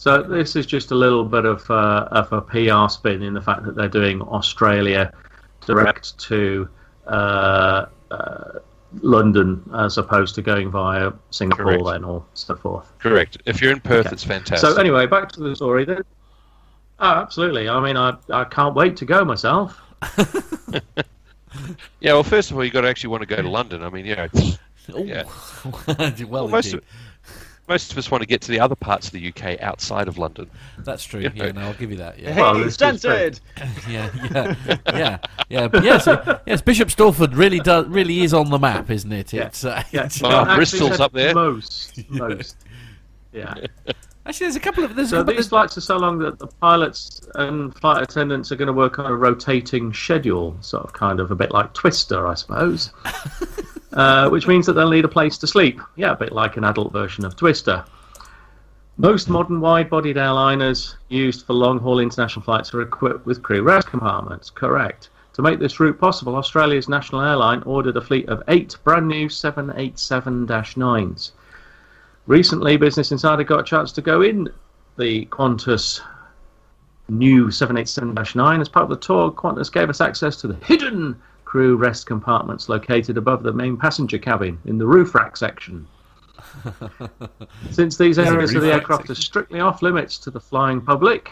So this is just a little bit of, uh, of a PR spin in the fact that they're doing Australia direct to uh, uh, London as opposed to going via Singapore Correct. then or so forth. Correct. If you're in Perth, Okay. it's fantastic. So anyway, back to the story then. Oh, absolutely. I mean, I, I can't wait to go myself. yeah, well, first of all, you've got to actually want to go to London. I mean, you know, Yeah. well, well, most indeed. of, most of us want to get to the other parts of the UK outside of London. That's true. Yeah. Yeah, no, I'll give you that. Yeah. Hey, Well, this is yeah, yeah, yeah, yeah. But yes, yes. Bishop Stortford really does, really is on the map, isn't it? Yeah. It's, uh, Yeah, it's- Oh, no, actually Bristol's up there. Most, most. Yeah. actually, there's a couple of there's a So couple these of, flights are so long that the pilots and flight attendants are going to work on a rotating schedule, sort of kind of a bit like Twister, I suppose. uh, which means that they'll need a place to sleep. Yeah, a bit like an adult version of Twister. Most modern wide-bodied airliners used for long-haul international flights are equipped with crew rest compartments. Correct. To make this route possible, Australia's national airline ordered a fleet of eight brand new 787-9s. Recently, Business Insider got a chance to go in the Qantas new 787-9 as part of the tour. Qantas gave us access to the hidden crew rest compartments located above the main passenger cabin in the roof rack section. Since these areas of the aircraft are strictly off limits to the flying public,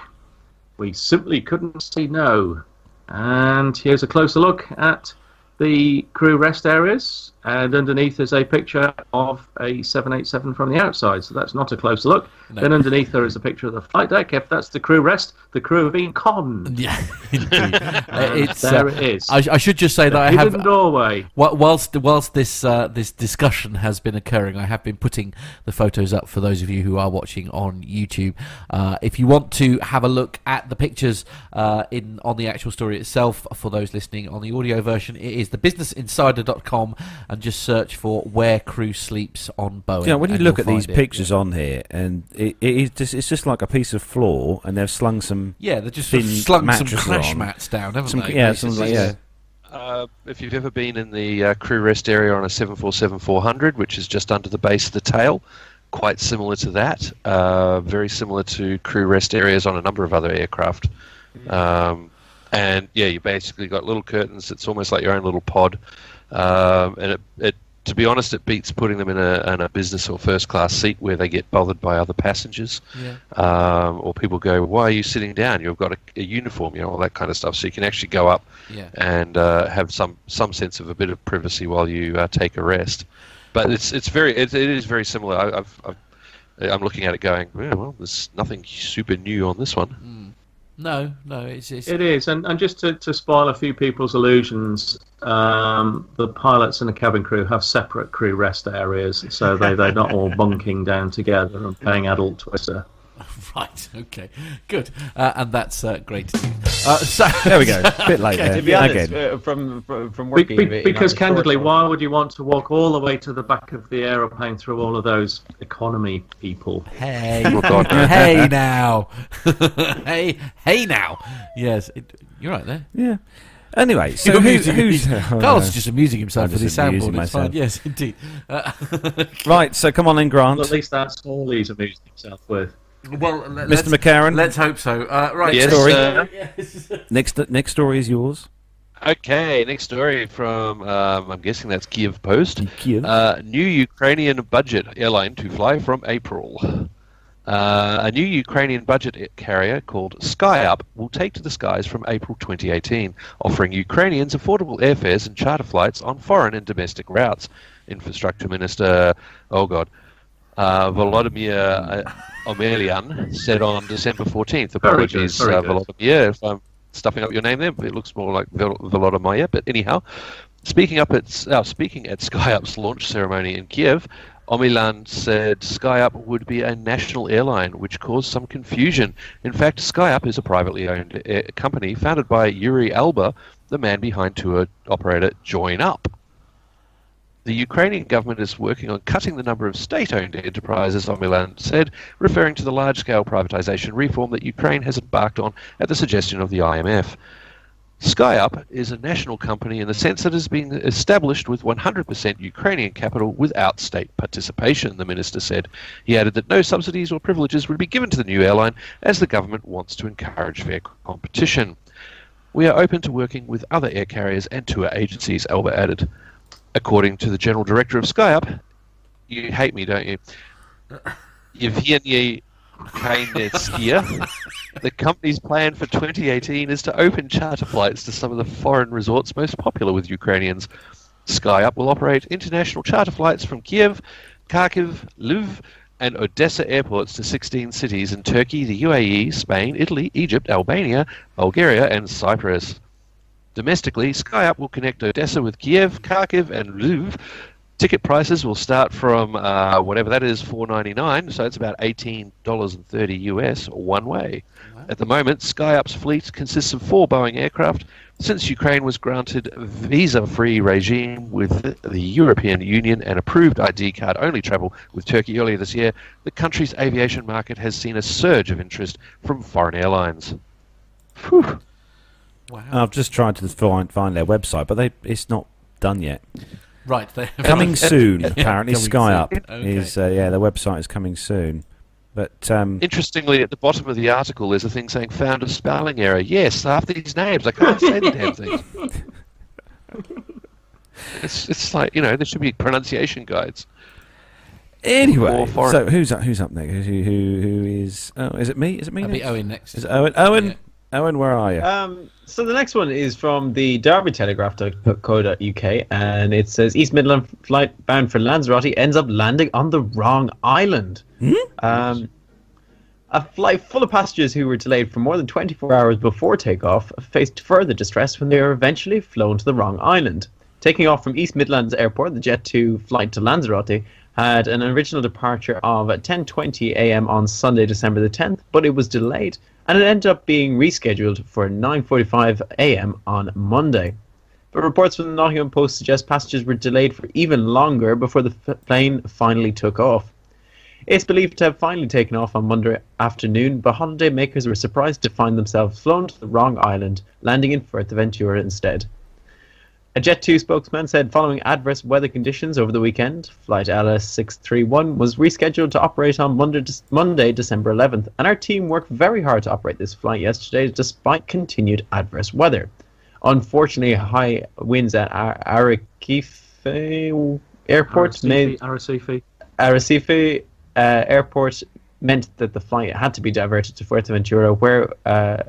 we simply couldn't say no. And here's a closer look at the crew rest areas, and underneath is a picture of a 787 from the outside. So that's not a closer look. No. Then underneath there is a picture of the flight deck. If that's the crew rest, the crew have been conned. yeah, indeed. Uh, it's there uh, it is. I, I should just say that I have doorway. Whilst whilst this uh, this discussion has been occurring, I have been putting the photos up for those of you who are watching on YouTube. Uh, if you want to have a look at the pictures uh, in on the actual story itself, for those listening on the audio version, it is thebusinessinsider.com and just search for "Where Crew Sleeps on Boeing." You know, when you look at these it. pictures on here, and it, it is just, it's just like a piece of floor, and they've slung some. yeah, they just sort of thin slung some crash on. mats down, haven't some they? yeah, basically? some, yeah. Uh, if you've ever been in the uh, crew rest area on a 747-400, which is just under the base of the tail, quite similar to that. Uh, very similar to crew rest areas on a number of other aircraft. Um, and yeah, you basically got little curtains. It's almost like your own little pod. Um, and it, it, to be honest, it beats putting them in a, in a business or first class seat where they get bothered by other passengers. Yeah. Um, or people go, "Why are you sitting down? You've got a, a uniform, you know, all that kind of stuff." So you can actually go up Yeah. and uh, have some some sense of a bit of privacy while you uh, take a rest. But it's it's very it, it is very similar. I, I've, I've I'm looking at it going, yeah, well, there's nothing super new on this one. No, no, it's, it's It is, and, and just to, to spoil a few people's illusions, um, the pilots and the cabin crew have separate crew rest areas, so they, they're not all bunking down together and playing adult Twister. right. Okay, good, uh, and that's uh, great. Uh, so There we go. A bit late To there. be honest, Again. uh, from, from from working be- in- in because a candidly, run- why would you want to walk all the way to the back of the aeroplane through all of those economy people? Hey, Oh, God, no. hey now, hey, hey now. Yes, it, you're right there. Yeah. Anyway, so You're who, amusing- who's Carlos is just amusing himself I'm with his just amusing soundboard. It's fine. myself. Yes, indeed. Uh, right? So come on in, Grant. Well, at least that's all he's amused himself with. Well, let, Mr. McHerron. Let's hope so. Uh, right. Yes, story. uh, Yes. Next next story is yours. Okay, next story from um, I'm guessing that's Kiev Post. Kiev. Uh, new Ukrainian budget airline to fly from April. Uh, a new Ukrainian budget carrier called SkyUp will take to the skies from April 2018, offering Ukrainians affordable airfares and charter flights on foreign and domestic routes. Infrastructure Minister, oh god, uh, Volodymyr uh, Omelian said on December 14th. Very good, Apologies, very uh. Volodymyr, if I'm stuffing up your name there. But it looks more like Vol- Volodymyr, but anyhow. Speaking up at uh, speaking at SkyUp's launch ceremony in Kiev, Omelian said SkyUp would be a national airline, which caused some confusion. In fact, SkyUp is a privately owned uh, company founded by Yuri Alba, the man behind tour operator Join Up. The Ukrainian government is working on cutting the number of state-owned enterprises, Omelian said, referring to the large-scale privatization reform that Ukraine has embarked on at the suggestion of the IMF. SkyUp is a national company in the sense that it has been established with 100% Ukrainian capital without state participation, the minister said. He added that no subsidies or privileges would be given to the new airline as the government wants to encourage fair competition. We are open to working with other air carriers and tour agencies, Alba added. According to the General Director of SkyUp, you hate me, don't you? Yevgeny Kainetskia, the company's plan for 2018 is to open charter flights to some of the foreign resorts most popular with Ukrainians. SkyUp will operate international charter flights from Kiev, Kharkiv, Lviv, and Odessa airports to 16 cities in Turkey, the UAE, Spain, Italy, Egypt, Albania, Bulgaria, and Cyprus. Domestically, SkyUp will connect Odessa with Kiev, Kharkiv, and Lviv. Ticket prices will start from uh, whatever that is, four ninety nine. So it's about eighteen dollars and thirty US one way. At the moment, SkyUp's fleet consists of four Boeing aircraft. Since Ukraine was granted visa-free regime with the European Union and approved ID card-only travel with Turkey earlier this year, the country's aviation market has seen a surge of interest from foreign airlines. Whew. Wow. I've just tried to find find their website, but they it's not done yet. right. They Coming soon, apparently. Coming Sky soon. Up Okay. is uh, yeah, the website is coming soon. But um, Interestingly, at the bottom of the article, there's a thing saying "found a spelling error." Yes, half these names I can't say the damn things. It's it's like you know there should be pronunciation guides. anyway, so who's up? Who's up next? Who who, who is? Oh, is it me? Is it me? That'd be next? Owen next. Is it Owen? Owen? Yeah. Owen, where are you? Um, so the next one is from the Derby Telegraph.co.uk, and it says East Midland flight bound for Lanzarote ends up landing on the wrong island. Um, a flight full of passengers who were delayed for more than 24 hours before takeoff faced further distress when they were eventually flown to the wrong island. Taking off from East Midlands Airport, the Jet2 flight to Lanzarote had an original departure of 10:20 a.m. on Sunday, December the 10th, but it was delayed and it ended up being rescheduled for 9:45 a.m. on Monday. But reports from the Nottingham Post suggest passengers were delayed for even longer before the f- plane finally took off. It's believed to have finally taken off on Monday afternoon, but holiday makers were surprised to find themselves flown to the wrong island, landing in Fuerteventura instead. A Jet2 spokesman said following adverse weather conditions over the weekend, Flight LS631 was rescheduled to operate on Monday, Monday, December 11th, and our team worked very hard to operate this flight yesterday despite continued adverse weather. Unfortunately, high winds at Ar- Airport made Arrecife, Arrecife uh, Airport meant that the flight had to be diverted to Fuerteventura, where uh,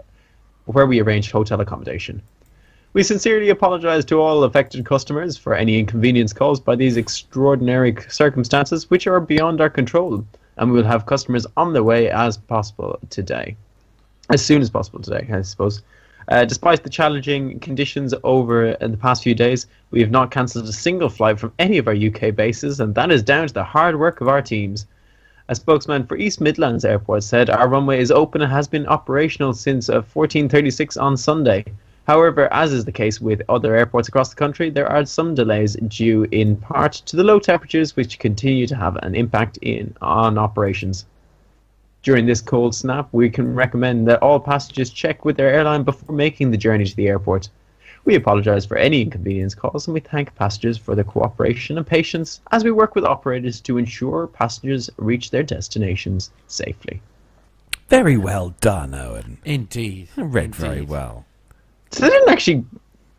where we arranged hotel accommodation. We sincerely apologize to all affected customers for any inconvenience caused by these extraordinary circumstances, which are beyond our control, and we will have customers on their way as possible today, as soon as possible today, I suppose. Uh, despite the challenging conditions over the past few days, we have not cancelled a single flight from any of our UK bases, and that is down to the hard work of our teams. A spokesman for East Midlands Airport said our runway is open and has been operational since uh, 1436 on Sunday. However, as is the case with other airports across the country, there are some delays due in part to the low temperatures which continue to have an impact in on operations. During this cold snap, we can recommend that all passengers check with their airline before making the journey to the airport. We apologise for any inconvenience caused and we thank passengers for their cooperation and patience as we work with operators to ensure passengers reach their destinations safely. Very well done, Owen. Indeed. Read very well. So they didn't actually.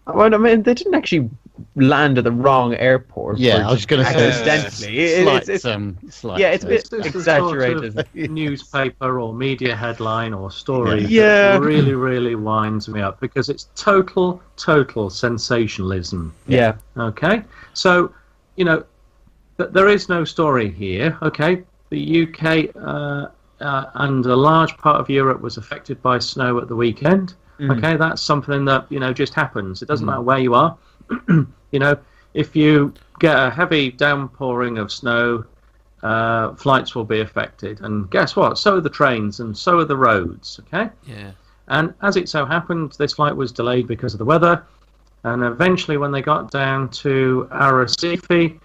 Well, I mean, they didn't actually land at the wrong airport. Yeah, I was just going to say accidentally. It- slight, it's, it's, um, slight, yeah, it's a bit This exaggerated. Sort of newspaper or media headline or story Yeah. that really, really winds me up because it's total, total sensationalism. yeah. Okay, so you know th- there is no story here. Okay, the UK uh, uh, and a large part of Europe was affected by snow at the weekend. Okay, that's something that you know just happens. It doesn't matter where you are. you know, if you get a heavy downpouring of snow, uh, flights will be affected. And guess what? So are the trains and so are the roads. Okay. Yeah. And as it so happened, this flight was delayed because of the weather. And eventually, when they got down to Arrecife,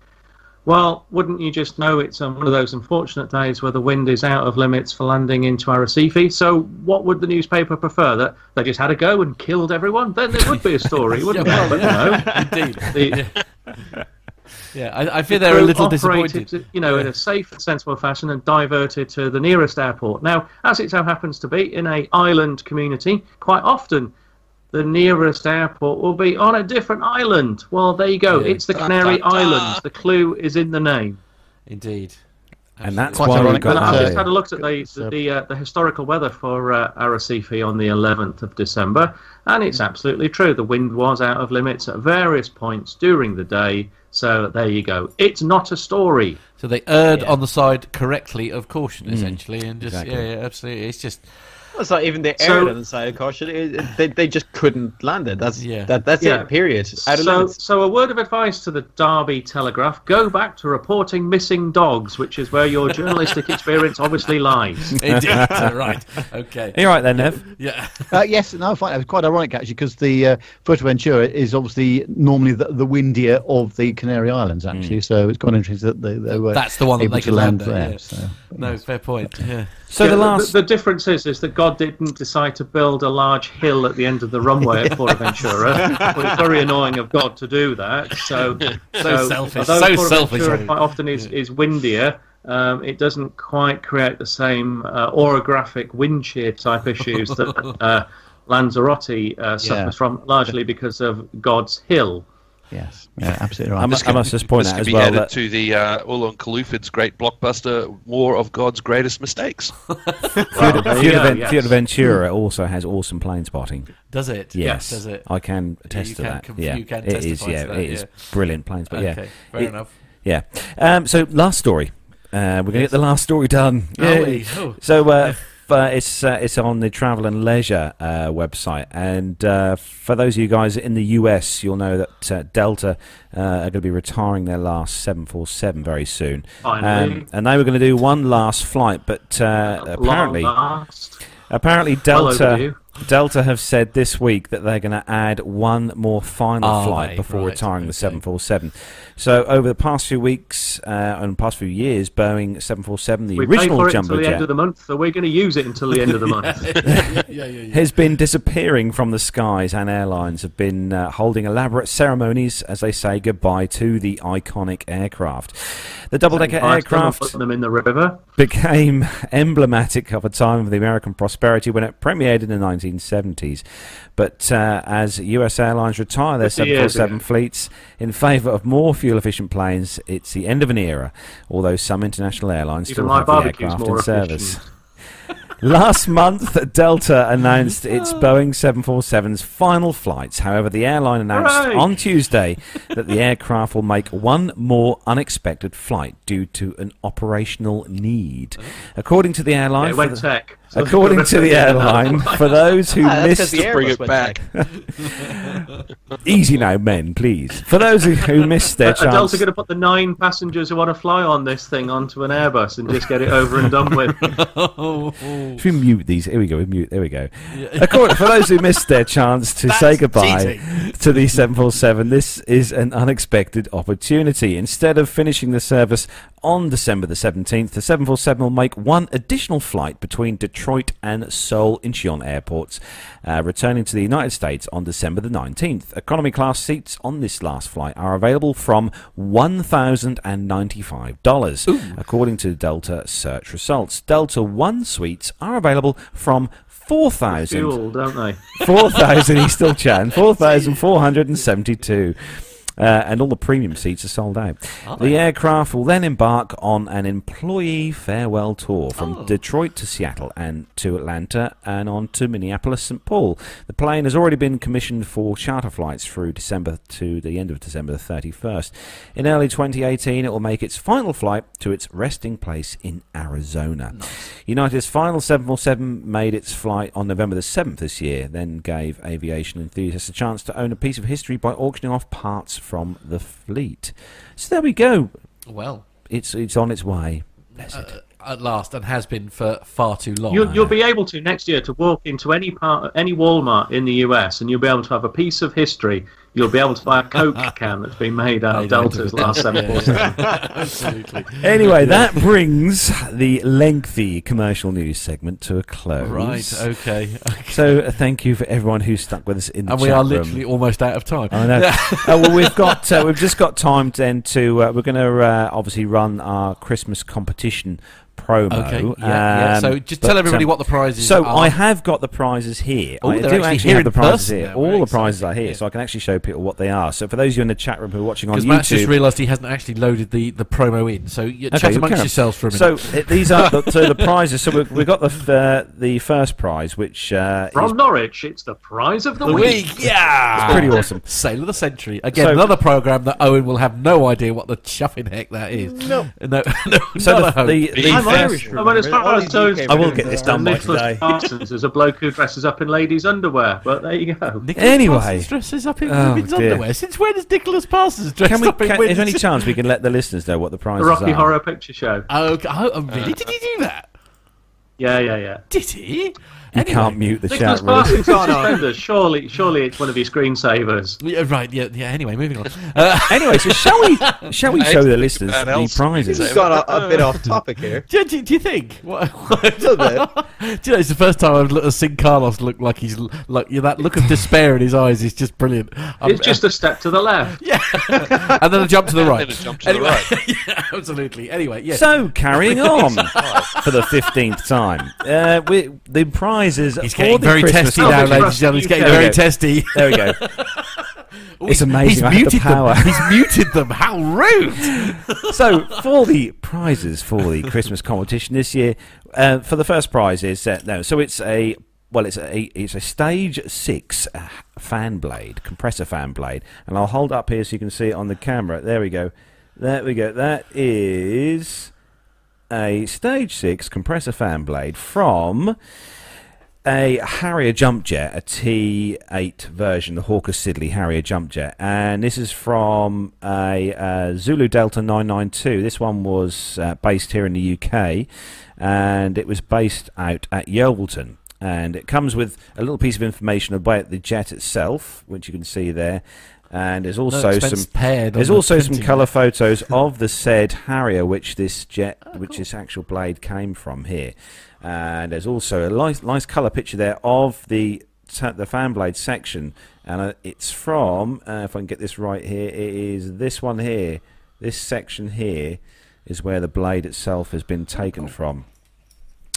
well, wouldn't you just know it's on one of those unfortunate days where the wind is out of limits for landing into Arrecife? So, what would the newspaper prefer? That they just had a go and killed everyone? Then there would be a story, wouldn't Yeah, there? But no. Indeed. The, Yeah, I, I fear they're a little disappointed. you know, in a safe and sensible fashion and diverted to the nearest airport. Now, as it so happens to be in a island community, quite often the nearest airport will be on a different island. Well, there you go. Yeah. It's the Canary Islands. The clue is in the name. Indeed. And that's Quite why we've ironic got And that, I just had a look at the it's, uh, the, uh, the historical weather for uh, Arrecife on the 11th of December, and it's absolutely true. The wind was out of limits at various points during the day. So there you go. It's not a story. So they erred Yeah. on the side correctly of caution, essentially, and just exactly. yeah, yeah, absolutely. It's just It's not even the So- error on the side of caution. It, it- they, they just couldn't land it. That's Yeah. that, that's Yeah. it. Period. Out of So, limits. so a word of advice to the Derby Telegraph: go back to reporting missing dogs, which is where your journalistic experience obviously lies. indeed right. Okay. You're you right then, Nev? Yeah. Uh, yes, no, I find it was quite ironic actually because the uh, Fuerteventura is obviously normally the, the windier of the Canary Islands actually, so it's quite interesting that they, they were That's the one that able they to could land land at, there. yeah. So. No, fair point. Yeah. So Yeah, the last. the, difference is is that God didn't decide to build a large hill at the end of the runway at Fuerteventura. well, it's very annoying of God to do that. So, So selfish, so Fuerteventura selfish. quite often is, is windier. Um, it doesn't quite create the same uh, orographic wind shear type issues that uh, Lanzarote uh, suffers Yeah. from, largely because of God's hill. Yes, yeah, absolutely I, right. mu- I must just point this out could as be well added that to the uh, Ulon Kalufid's great blockbuster War of God's Greatest Mistakes. Fuerte- there you yes. Fuerteventura also has awesome plane spotting. Does it? Yes, Does it? I can attest you to can that. conf- yeah, you can it is. Yeah, to that, it is yeah. brilliant planes. But okay. yeah, Fair It- enough. yeah. Um, so last story. Uh, we're going to get the last story done. Oh, Yay. Oh. So uh, f- uh, it's uh, it's on the Travel and Leisure uh, website, and uh, for those of you guys in the US, you'll know that uh, Delta uh, are going to be retiring their last 747 very soon, um, and they were going to do one last flight, but uh, apparently, apparently Delta. Delta have said this week that they're going to add one more final Are flight they? before Right, retiring the okay. 747. So over the past few weeks uh, and past few years, Boeing 747, the We paid original for it until jumbo the end of the month, so we're going to use it until the end of the month. yeah, yeah, yeah. has been disappearing from the skies, and airlines have been uh, holding elaborate ceremonies as they say goodbye to the iconic aircraft. The double-decker Buy some and aircraft put them in the river. became emblematic of a time of the American prosperity when it premiered in the 1970s. But uh, as US airlines retire their 747 ago. fleets in favour of more fuel efficient planes, it's the end of an era, although some international airlines Even still have the aircraft in service. Efficient. Last month, Delta announced its Boeing 747's final flights. However, the airline announced Hooray! on Tuesday that the aircraft will make one more unexpected flight due to an operational need. According to the Yeah, airline, it for went the- tech. So according to the airline, for those who Ah, missed the Bring it back. Easy now, men, please. For those who, who missed their Are Delta chance, going to put the nine passengers who want to fly on this thing onto an Airbus and just get it over and done with? should we mute these? Here we go. We mute. There we go. According, for those who missed their chance to say goodbye cheating. to the 747, this is an unexpected opportunity. Instead of finishing the service on December the 17th, the 747 will make one additional flight between Detroit and Seoul Incheon airports, uh, returning to the United States on December the 19th. Economy class seats on this last flight are available from $1,095, according to Delta search results. Delta 1 suites are available from 4,000 Fuel, don't they? 4,000, he's still chatting. 4,472. Uh, and all the premium seats are sold out. The aircraft will then embark on an employee farewell tour from Oh. Detroit to Seattle and to Atlanta and on to Minneapolis, St. Paul. The plane has already been commissioned for charter flights through December to the end of December the 31st. In early 2018, it will make its final flight to its resting place in Arizona. United's final 747 made its flight on November the 7th this year, then gave aviation enthusiasts a chance to own a piece of history by auctioning off parts from the fleet. So there we go. Well, It's it's on its way. Bless it. uh, at last, and has been for far too long. You'll, you'll be able to next year to walk into any part, any Walmart in the US, and you'll be able to have a piece of history you'll be able to buy a Coke can that's been made out of Made out of Delta's last seven four seven. Absolutely. Anyway, that brings the lengthy commercial news segment to a close. Right. Okay. okay. So uh, thank you for everyone who stuck with us in the And we chat are room. literally almost out of time. I know. uh, well, we've got uh, we've just got time then to uh, we're going to uh, obviously run our Christmas competition promo. Okay. Yeah, yeah. Um, So just but, tell everybody um, what the prizes So are. I have got the prizes here. Oh, I do actually actually have the prizes person here. now. All Very the prizes are here, yeah. so I can actually show people what they are. So for those of you in the chat room who are watching on Because YouTube, Matt's just realised he hasn't actually loaded the, the promo in. So you Okay, chat you amongst can. yourselves for a minute. So uh, these are the, so the prizes. So we've, we've got the f- uh, the first prize, which uh, is From Norwich, it's the prize of the, the week. week, yeah, pretty awesome. Sale of the century again. So- another program that Owen will have no idea what the chuffing heck that is. No. no, no. So the, the, the I'm Irish. I mean, as far as these I will get this done by today. Parsons is a bloke who dresses up in ladies' underwear. But there you go. Nicholas Anyway. Parsons dresses up in Oh, women's dear. underwear. Since when is Nicholas Parsons dressed Can we? up in Can, is women's there any chance we can let the listeners know what the The prizes Rocky are? Horror Picture Show. Oh, okay. oh, oh, really? Did he do that? Yeah, yeah, yeah. Did he? You can't mute the Nicholas chat room. Parsons in suspenders. Surely, surely it's one of your screensavers. Yeah, right. Yeah. Yeah. Anyway, moving on. Uh, Anyway, so shall we? Shall we show the think listeners the prizes? We've gone a, a bit off topic here. do, do, do you think? What, A little bit. do you know, it's the first time I've looked, seen Carlos look like he's l- like yeah, that look of despair in his eyes is just brilliant. Um, It's just a step to the left. yeah, and then a jump to the right. Then a jump to the right. yeah, absolutely. Anyway, yeah. So carrying on for the fifteenth time, uh, we, the prizes he's getting very Christmas testy now, ladies and gentlemen. He's getting very There we go. testy. There we go. It's amazing He's I have the muted power. them. He's muted them. How rude! so for the prizes for the Christmas competition this year, uh, for the first prize is uh, no. So it's a well, it's a it's a stage six uh, fan blade, compressor fan blade, and I'll hold up here so you can see it on the camera. There we go. There we go. That is a stage six compressor fan blade from a Harrier jump jet, a T8 version, the Hawker Siddeley Harrier jump jet, and this is from a uh, Zulu Delta 992. This one was uh, based here in the UK, and it was based out at Yeovilton. And it comes with a little piece of information about the jet itself, which you can see there. And there's also expense some there's the also some colour photos of the said Harrier, which this jet, which this actual blade came from here. And there's also a nice, nice colour picture there of the the fan blade section, and uh, it's from, uh, if I can get this right here, it is this one here. This section here is where the blade itself has been taken from.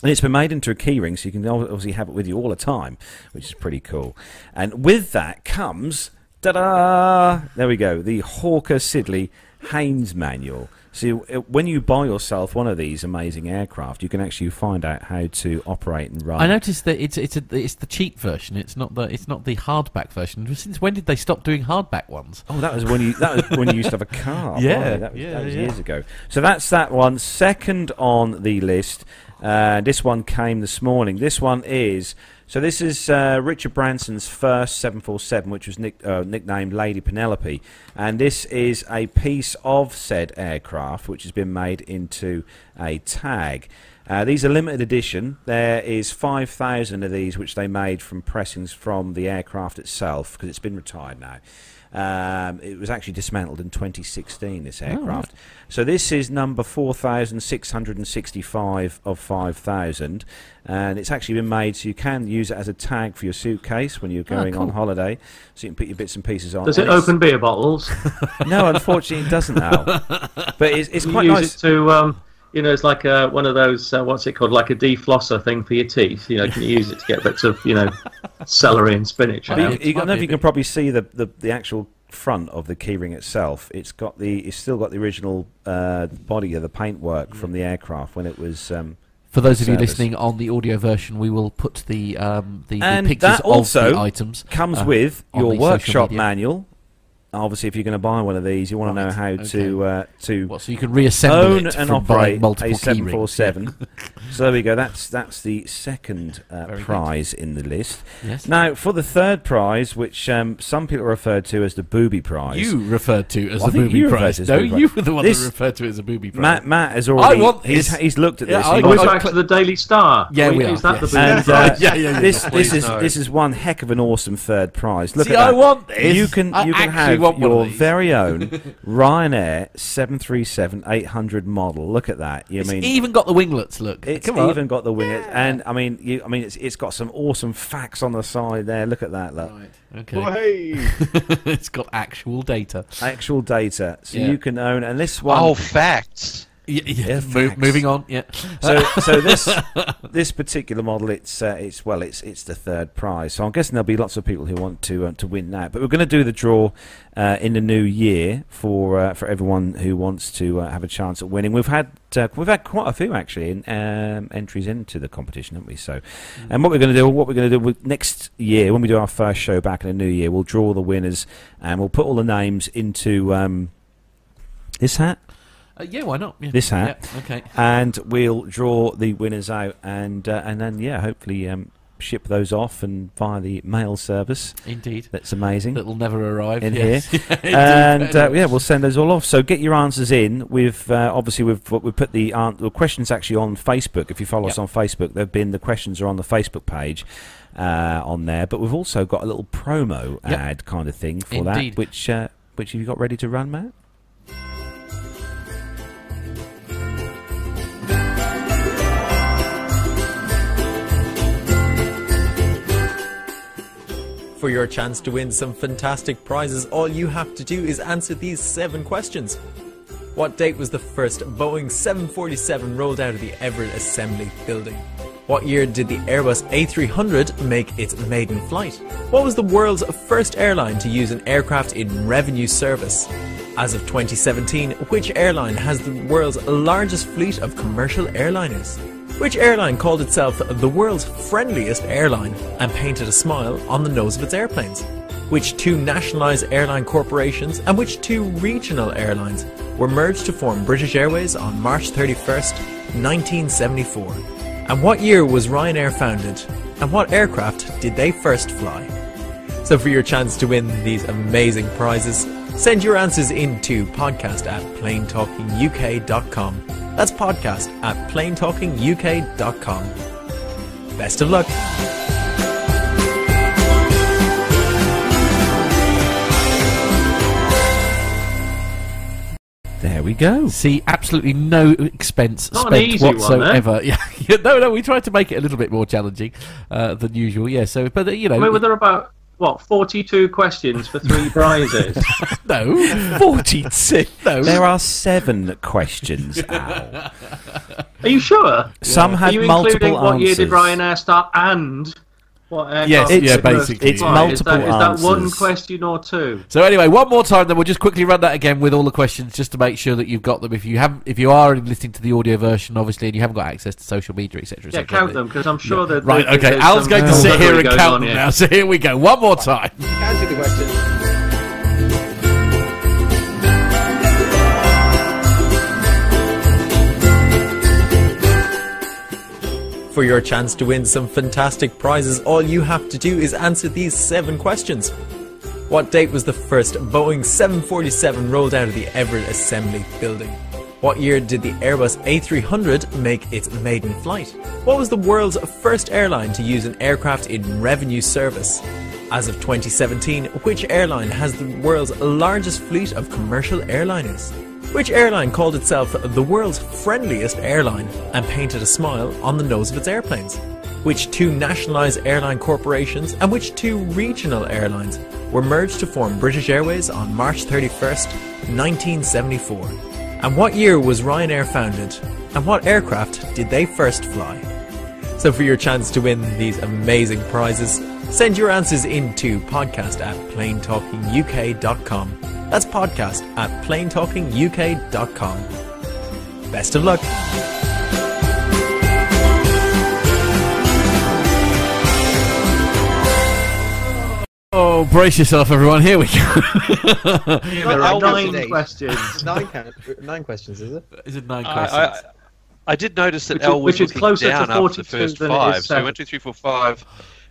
And it's been made into a keyring, so you can obviously have it with you all the time, which is pretty cool. And with that comes, ta-da! There we go, the Hawker Siddeley Haynes manual. So uh, when you buy yourself one of these amazing aircraft, you can actually find out how to operate and run. I noticed that it's it's a, it's the cheap version. It's not the it's not the hardback version. Since when did they stop doing hardback ones? Oh, that was when you that was when you used to have a car. Yeah, that was, yeah, that was yeah. years ago. So that's that one. Second on the list. Uh, this one came this morning. This one is so. This is uh, Richard Branson's first 747, which was nick, uh, nicknamed Lady Penelope, and this is a piece of said aircraft which has been made into a tag. Uh, these are limited edition. There is 5,000 of these which they made from pressings from the aircraft itself because it's been retired now. Um, it was actually dismantled in 2016, this aircraft. So this is number 4,665 of 5,000. And it's actually been made so you can use it as a tag for your suitcase when you're Ah, going on cool. holiday. So you can put your bits and pieces on. Does it open beer bottles? No, unfortunately it doesn't now. But it's, it's You quite use nice. it to, um, you know, it's like a, one of those, uh, what's it called, like a deflosser thing for your teeth. You know, can you use it to get bits of, you know, celery and spinach But out? you, you, I don't know if you can probably see the, the, the actual front of the keyring itself. It's got the it's still got the original uh, body of the paintwork from the aircraft when it was. Um, For those of you listening on the audio version, we will put the um, the, the And pictures that of also the items. comes uh, with your workshop manual obviously, if you're going to buy one of these, you want to know how to uh, to What, so you can reassemble own it and from operate multiple a key seven rings. four seven. So there we go. That's that's the second uh, Very good. prize in the list. Yes. Now for the third prize, which um, some people referred to as the booby prize. You referred to as Well, the booby prize. No, booby you prize. were the one This- that referred to it as a booby prize. Matt, Matt has already. I want he's, this. he's looked at Yeah, this. I- He Are we back to the Daily Star? Yeah, Are we Is are, that yes. the and booby uh, prize? Yeah, yeah, yeah. this this is this is one heck of an awesome third prize. Look See, at that. I want this. You can you can have want one of your these. very own Ryanair 737-800 model. Look at that. You It's mean even got the winglets. Look, it's come on. even got the wing, and I mean, you, I mean, it's it's got some awesome facts on the side there. Look at that, look, Okay, hey. it's got actual data. actual data, so Yeah. you can own. And this one, Oh, facts. Yeah, yeah. Mo- moving on. Yeah. so so this this particular model, it's uh, it's well, it's it's the third prize. So I'm guessing there'll be lots of people who want to uh, to win that. But we're going to do the draw uh, in the new year for uh, for everyone who wants to uh, have a chance at winning. We've had uh, we've had quite a few actually in, um, entries into the competition, haven't we? So, and what we're going to do, what we're going to do with next year when we do our first show back in the new year, we'll draw the winners and we'll put all the names into um, this hat. Uh, yeah, why not? Yeah. This hat. Yeah, okay. and we'll draw the winners out, and uh, and then yeah, hopefully um, ship those off and via the mail service. Indeed. That's amazing. That will never arrive In yes. Yeah, indeed. and uh, yeah, we'll send those all off. So get your answers in. We've uh, obviously we've we put the, an- the questions actually on Facebook. If you follow us on Facebook, they've been the questions are on the Facebook page. Uh, on there, but we've also got a little promo Yep. ad kind of thing for Indeed. that, which uh, which have you got ready to run, Matt? For your chance to win some fantastic prizes, all you have to do is answer these seven questions. What date was the first Boeing 747 rolled out of the Everett Assembly Building? What year did the Airbus A300 make its maiden flight? What was the world's first airline to use an aircraft in revenue service? As of 2017, which airline has the world's largest fleet of commercial airliners? Which airline called itself the world's friendliest airline and painted a smile on the nose of its airplanes? Which two nationalised airline corporations and which two regional airlines were merged to form British Airways on March 31st, 1974? And what year was Ryanair founded? And what aircraft did they first fly? So for your chance to win these amazing prizes, send your answers in to podcast at planetalkinguk.com. That's podcast at planetalkinguk.com. Best of luck. There we go. See, absolutely no expense Not an spent easy one, eh? whatsoever. Yeah, yeah, no, no. We tried to make it a little bit more challenging uh, than usual. Yeah, so but uh, you know, I mean, were there about what forty-two questions for three prizes? no, forty-two. No, There are seven questions, Al. Are you sure? Some Are had you multiple including what year did. Ryanair start and what uh, Yes, did yeah, basically, It's yeah. fly? multiple is that, is that one question or two? So anyway, one more time, then we'll just quickly run that again with all the questions, just to make sure that you've got them. If you haven't, if you are listening to the audio version, obviously, and you haven't got access to social media, etc., Yeah, etc. count them because I'm sure that Right, okay. there's Al's going to sit here and count on them now. So here we go, one more time. Answer the question. For your chance to win some fantastic prizes, all you have to do is answer these seven questions. What date was the first Boeing 747 rolled out of the Everett Assembly Building? What year did the Airbus A300 make its maiden flight? What was the world's first airline to use an aircraft in revenue service? As of 2017, which airline has the world's largest fleet of commercial airliners? Which airline called itself the world's friendliest airline and painted a smile on the nose of its airplanes? Which two nationalised airline corporations and which two regional airlines were merged to form British Airways on March 31st, 1974? And what year was Ryanair founded? And what aircraft did they first fly? So for your chance to win these amazing prizes, send your answers in to podcast at planetalkinguk.com. That's podcast at planetalkinguk.com. Best of luck. Oh, brace yourself, everyone. Here we go. There are nine questions. nine, nine questions, is it? Is it nine I, questions? I, I did notice that Which is- L was which looking closer to 42 after the first five. So he seven. went two, three, four, five,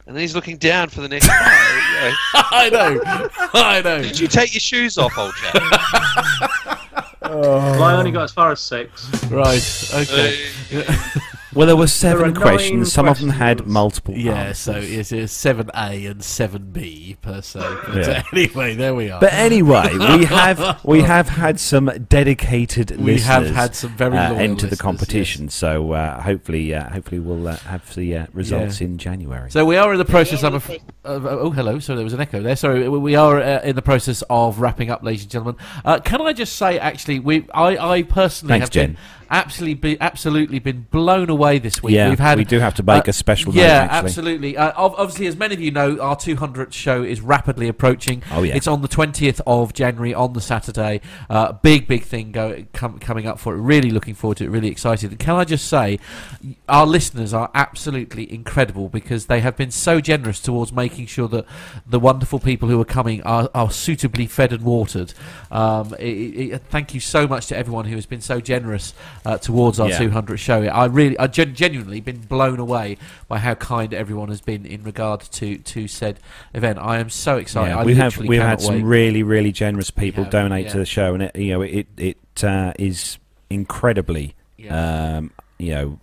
and then he's looking down for the next five. Yeah. I know. I know. Did you take your shoes off, old chap? Well, I only got as far as six. Right. Okay. Well, there were seven nine questions. Some of them had multiple. Yeah, answers. so it's it's seven A and seven B per se. But Yeah. anyway, there we are. But anyway, we have we have had some dedicated We listeners have had some very uh, enter the competition. So uh, hopefully, uh, hopefully we'll uh, have the uh, results in January. So we are in the process. Of, oh, hello. Sorry, there was an echo there. Sorry, we- are uh, in the process of wrapping up, ladies and gentlemen. Uh, can I just say, actually, we I, I personally Thanks, have been Jen. Absolutely be, absolutely been blown away this week. Yeah, We've had we do have to make uh, a special Yeah, actually. absolutely. Uh, obviously, as many of you know, our 200th show is rapidly approaching. Oh, yeah. it's on the 20th of January on the Saturday. Uh, big big thing go, com- coming up for it. Really looking forward to it. Really excited. And can I just say, our listeners are absolutely incredible because they have been so generous towards making sure that the wonderful people who are coming are, are suitably fed and watered. Um, it, it- thank you so much to everyone who has been so generous uh, towards our Yeah. 200th show. I really, I gen- genuinely been blown away by how kind everyone has been in regard to to said event. I am so excited. Yeah, we have we've had some wait. really really generous people have, donate yeah. to the show, and it you know it it uh, is incredibly um, you know.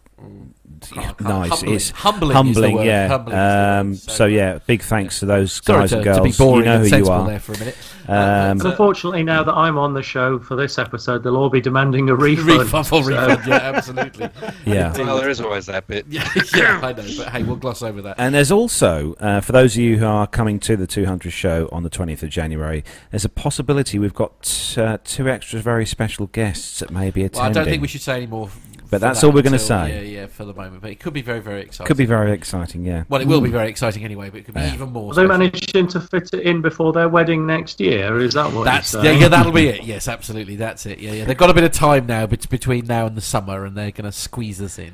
Can't- nice. humbling. It's Humbling is the humbling, word. yeah. Humbling is the word. um, So- so, yeah, big thanks to those Sorry guys to, and to girls. be boring you know and who you are. there for a minute. Um, And unfortunately, now that I'm on the show for this episode, they'll all be demanding a refund. refund, full So- refund, yeah, absolutely. Yeah. well, there is always that bit. Yeah, yeah, I know, but hey, we'll gloss over that. And there's also, uh, for those of you who are coming to the 200 show on the 20th of January, there's a possibility we've got uh, two extra very special guests that may be Well, I don't think we should say any more. F- But that's that all we're gonna say. Yeah, yeah, for the moment. But it could be very, very exciting. Could be very exciting, yeah. Well, it will be very exciting anyway, but it could be Yeah. even more. Are they special. managing to fit it in before their wedding next year? Is that what That's you're yeah, yeah, that'll be it. Yes, absolutely, that's it. Yeah, yeah. They've got a bit of time now bet- between now and the summer, and they're going to squeeze us in.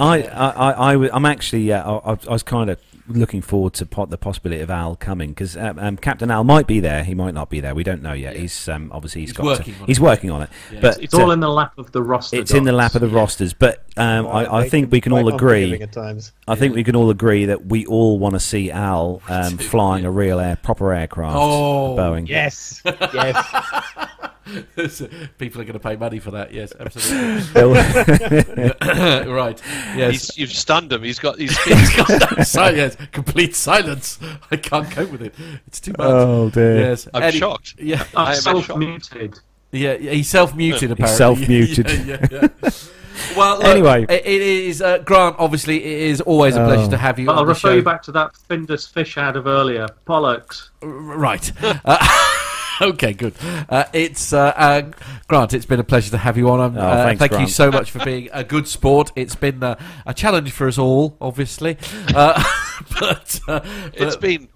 I, I, I, I am actually, uh, I, I was kind of looking forward to pot, the possibility of Al coming because um, um, Captain Al might be there. He might not be there. We don't know yet. Yeah. He's um, obviously he's He's got working to, on he's it. working on it. Yeah. But It's all uh, in the lap of the roster. it's in the lap of the gods. rosters. But um, Right, I, I think we can all agree. At times. I think we can all agree that we all want to see Al um, flying yeah. a real air, proper aircraft. Oh, Boeing. Yes, yes. People are going to pay money for that. Yes, absolutely. Right. Yes. He's, you've stunned him. He's got. He's, He's got that silence, complete silence. I can't cope with it. It's too much. oh dear. yes, I'm Eddie- shocked. Yeah, I I'm self-muted. yeah, yeah, he's self-muted. Apparently, self-muted. Yeah, yeah, yeah. Well, look, Anyway. it, it is uh, Grant. Obviously, it is always a pleasure Oh. to have you. But on I'll the refer show. you back to that Findus fish ad of earlier. Bollocks. R- Right. Uh, okay, good. Uh, it's uh, uh, Grant. It's been a pleasure to have you on. Um, Oh, uh, thanks, thank you so much for being a good sport. It's been uh, a challenge for us all, obviously. Uh, but, uh, It's but been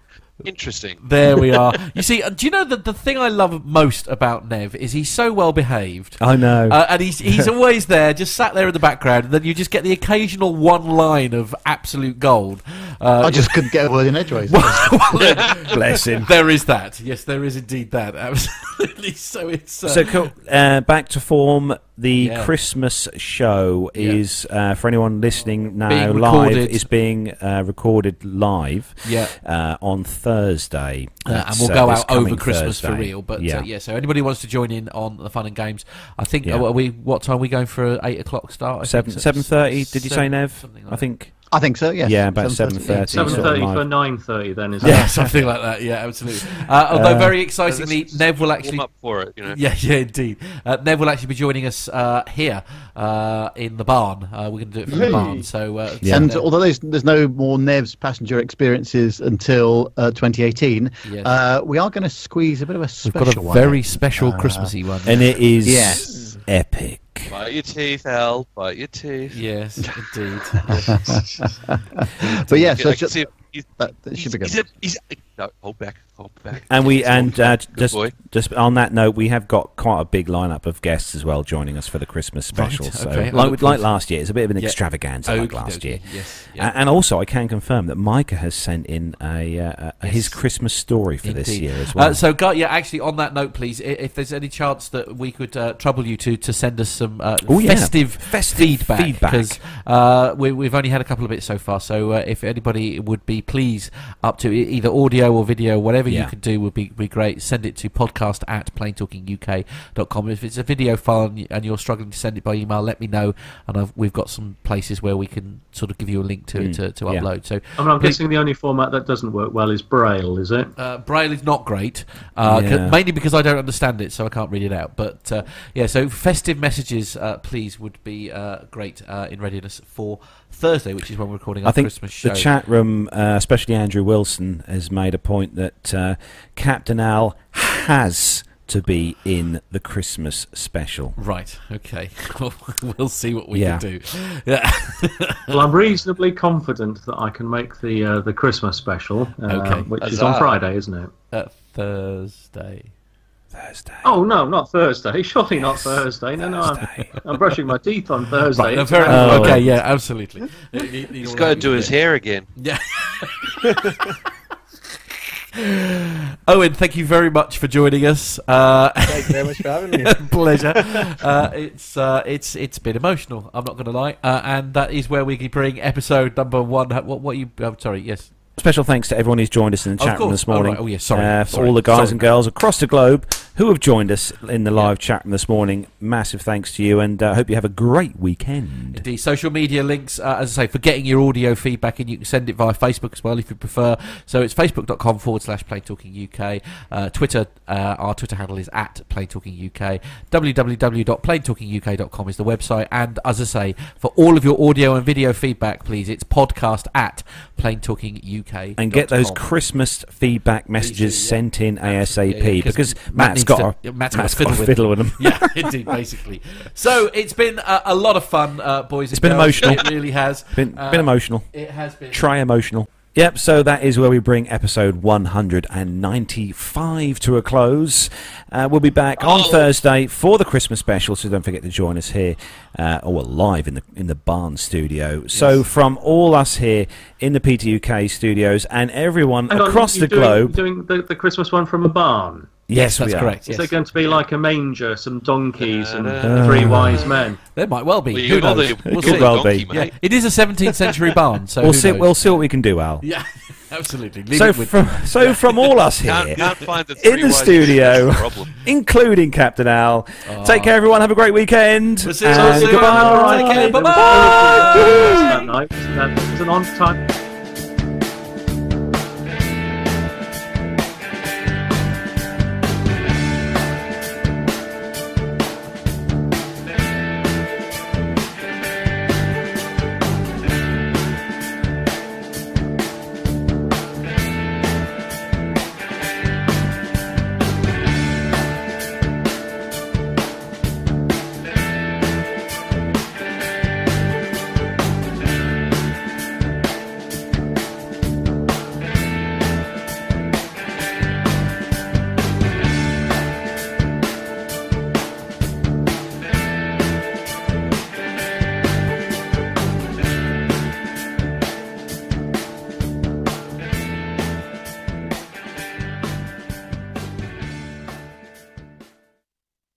interesting. there we are. You see, uh, do you know that the thing I love most about Nev is he's so well behaved. I know. Uh, and he's he's always there, just sat there in the background, and then you just get the occasional one line of absolute gold. Uh, I just couldn't get a word in edgeways. Bless him. there is that. Yes, there is indeed that. Absolutely. So it's uh, So cool. Uh, back to form. The Yeah. Christmas show Yeah. is uh, for anyone listening now Being live. recorded. Is being uh, recorded live yeah. uh, on Thursday, Uh, and we'll uh, go out over Christmas for real. But yeah, yeah. Uh, yeah, so anybody wants to join in on the fun and games, I think Yeah. uh, we what time are we going for? a Eight o'clock start. I seven seven thirty. Did you say Nev? something like I think. I think so. Yes. Yeah, about 7:30. 7:30. Seven sort of thirty live. for nine thirty. Then is that. Yeah, it? something like that. Yeah, absolutely. Uh, although Uh, very excitingly, Let's Nev will warm actually. up for it. You know. Yeah, yeah, indeed. Uh, Nev will actually be joining us uh, here uh, in the barn. Uh, we're going to do it from the barn. So, uh, Yeah. And so- although there's, there's no more Nev's passenger experiences until uh, 2018, Yes. uh, we are going to squeeze a bit of a special. we've got a one. very special Uh, Christmassy one. And it is Yes. Epic. Bite your teeth, Al. Bite your teeth. Yes, indeed. But yeah, I so it's just, see. He's, that, that should be good. he's, a, he's a, no, hold back, hold back. And we and uh, just boy. just on that note, we have got quite a big lineup of guests as well joining us for the Christmas special. Right, so okay. Like like last year, it's a bit of an Yeah. extravaganza like last dokey. year. Yes, yeah. And also, I can confirm that Micah has sent in a, uh, a his Christmas story for this year as well. Uh, so, Guy, yeah, actually, on that note, please, if there's any chance that we could uh, trouble you to, to send us some uh, Oh, yeah. festive, Festive feedback, feedback. because uh, we, we've only had a couple of bits so far. So, uh, if anybody would be please up to either audio or video, whatever you Yeah. could do would be, be great. Send it to podcast at planetalkinguk.com. If it's a video file and, you, and you're struggling to send it by email, let me know, and I've, we've got some places where we can sort of give you a link to Mm, to, to yeah. upload. So, I mean, I'm guessing the only format that doesn't work well is Braille, is it? uh, Braille is not great, uh, Yeah. mainly because I don't understand it, so I can't read it out. But uh, yeah, so festive messages, uh, please, would be uh, great uh, in readiness for Thursday, which is when we're recording our I think Christmas show. the chat room, uh, especially Andrew Wilson, has made a point that uh, Captain Al has to be in the Christmas special. Right. Okay. we'll see what we Yeah. can do. Yeah. Well, I'm reasonably confident that I can make the uh, the Christmas special, uh, Okay. which is on Friday, isn't it? uh, Thursday. Thursday. Oh no, not Thursday. Surely not Thursday. No, no, I'm, I'm brushing my teeth on Thursday. Right. It's fair enough. Oh. Okay. Yeah. Absolutely. He's got to do his hair again. Yeah. Owen, thank you very much for joining us. Uh, Thank you very much for having me. pleasure. Uh, it's uh, it's it's been emotional. I'm not going to lie, uh, and that is where we can bring episode number one. What what you? I'm sorry. Yes. Special thanks to everyone who's joined us in the chat room this morning. Oh, right. Oh, yeah, sorry. Uh, for Sorry. all the guys Sorry. and girls across the globe who have joined us in the live chat room this morning. Massive thanks to you, and uh, hope you have a great weekend. Indeed. Social media links, uh, as I say, for getting your audio feedback in, you can send it via Facebook as well if you prefer. So it's facebook.com forward slash Plane Talking UK. Uh, Twitter, uh, our Twitter handle is at Plane Talking UK. www.planetalkinguk.com is the website. And as I say, for all of your audio and video feedback, please, it's podcast at Plane Talking UK. And get those Christmas feedback messages do, yeah. sent in ASAP Yeah, yeah, 'cause because Matt Matt's needs got to- a, yeah, Matt's Matt's got to got a fiddle fiddle with them. yeah, indeed, basically. So it's been a, a lot of fun, uh, boys. It's and been girls. emotional. It really has. Been, Uh, been emotional. It has been. Try emotional. Yep, so that is where we bring episode 195 to a close. Uh, we'll be back on Thursday for the Christmas special, so don't forget to join us here, uh, or well, live in the in the Barn studio. So from all us here in the PTUK studios and everyone Hang on, across you're the doing, globe, doing the, the Christmas one from a barn. Yes, that's we are. correct. Is Yes. there going to be like a manger, some donkeys, and Uh, three wise men? There might well be. Well, Who you know knows? the- We'll Could well donkey, be. Yeah, it is a 17th century barn, so We'll who see. knows? We'll see what we can do, Al. Yeah, absolutely. Leave So it with from so from all us here. Can't, can't find the in the studio, men, that's the problem. including Captain Al. Take care, everyone. Have a great weekend. We'll see you soon. goodbye. Take care. Bye-bye. That night, wasn't that- it was an on time.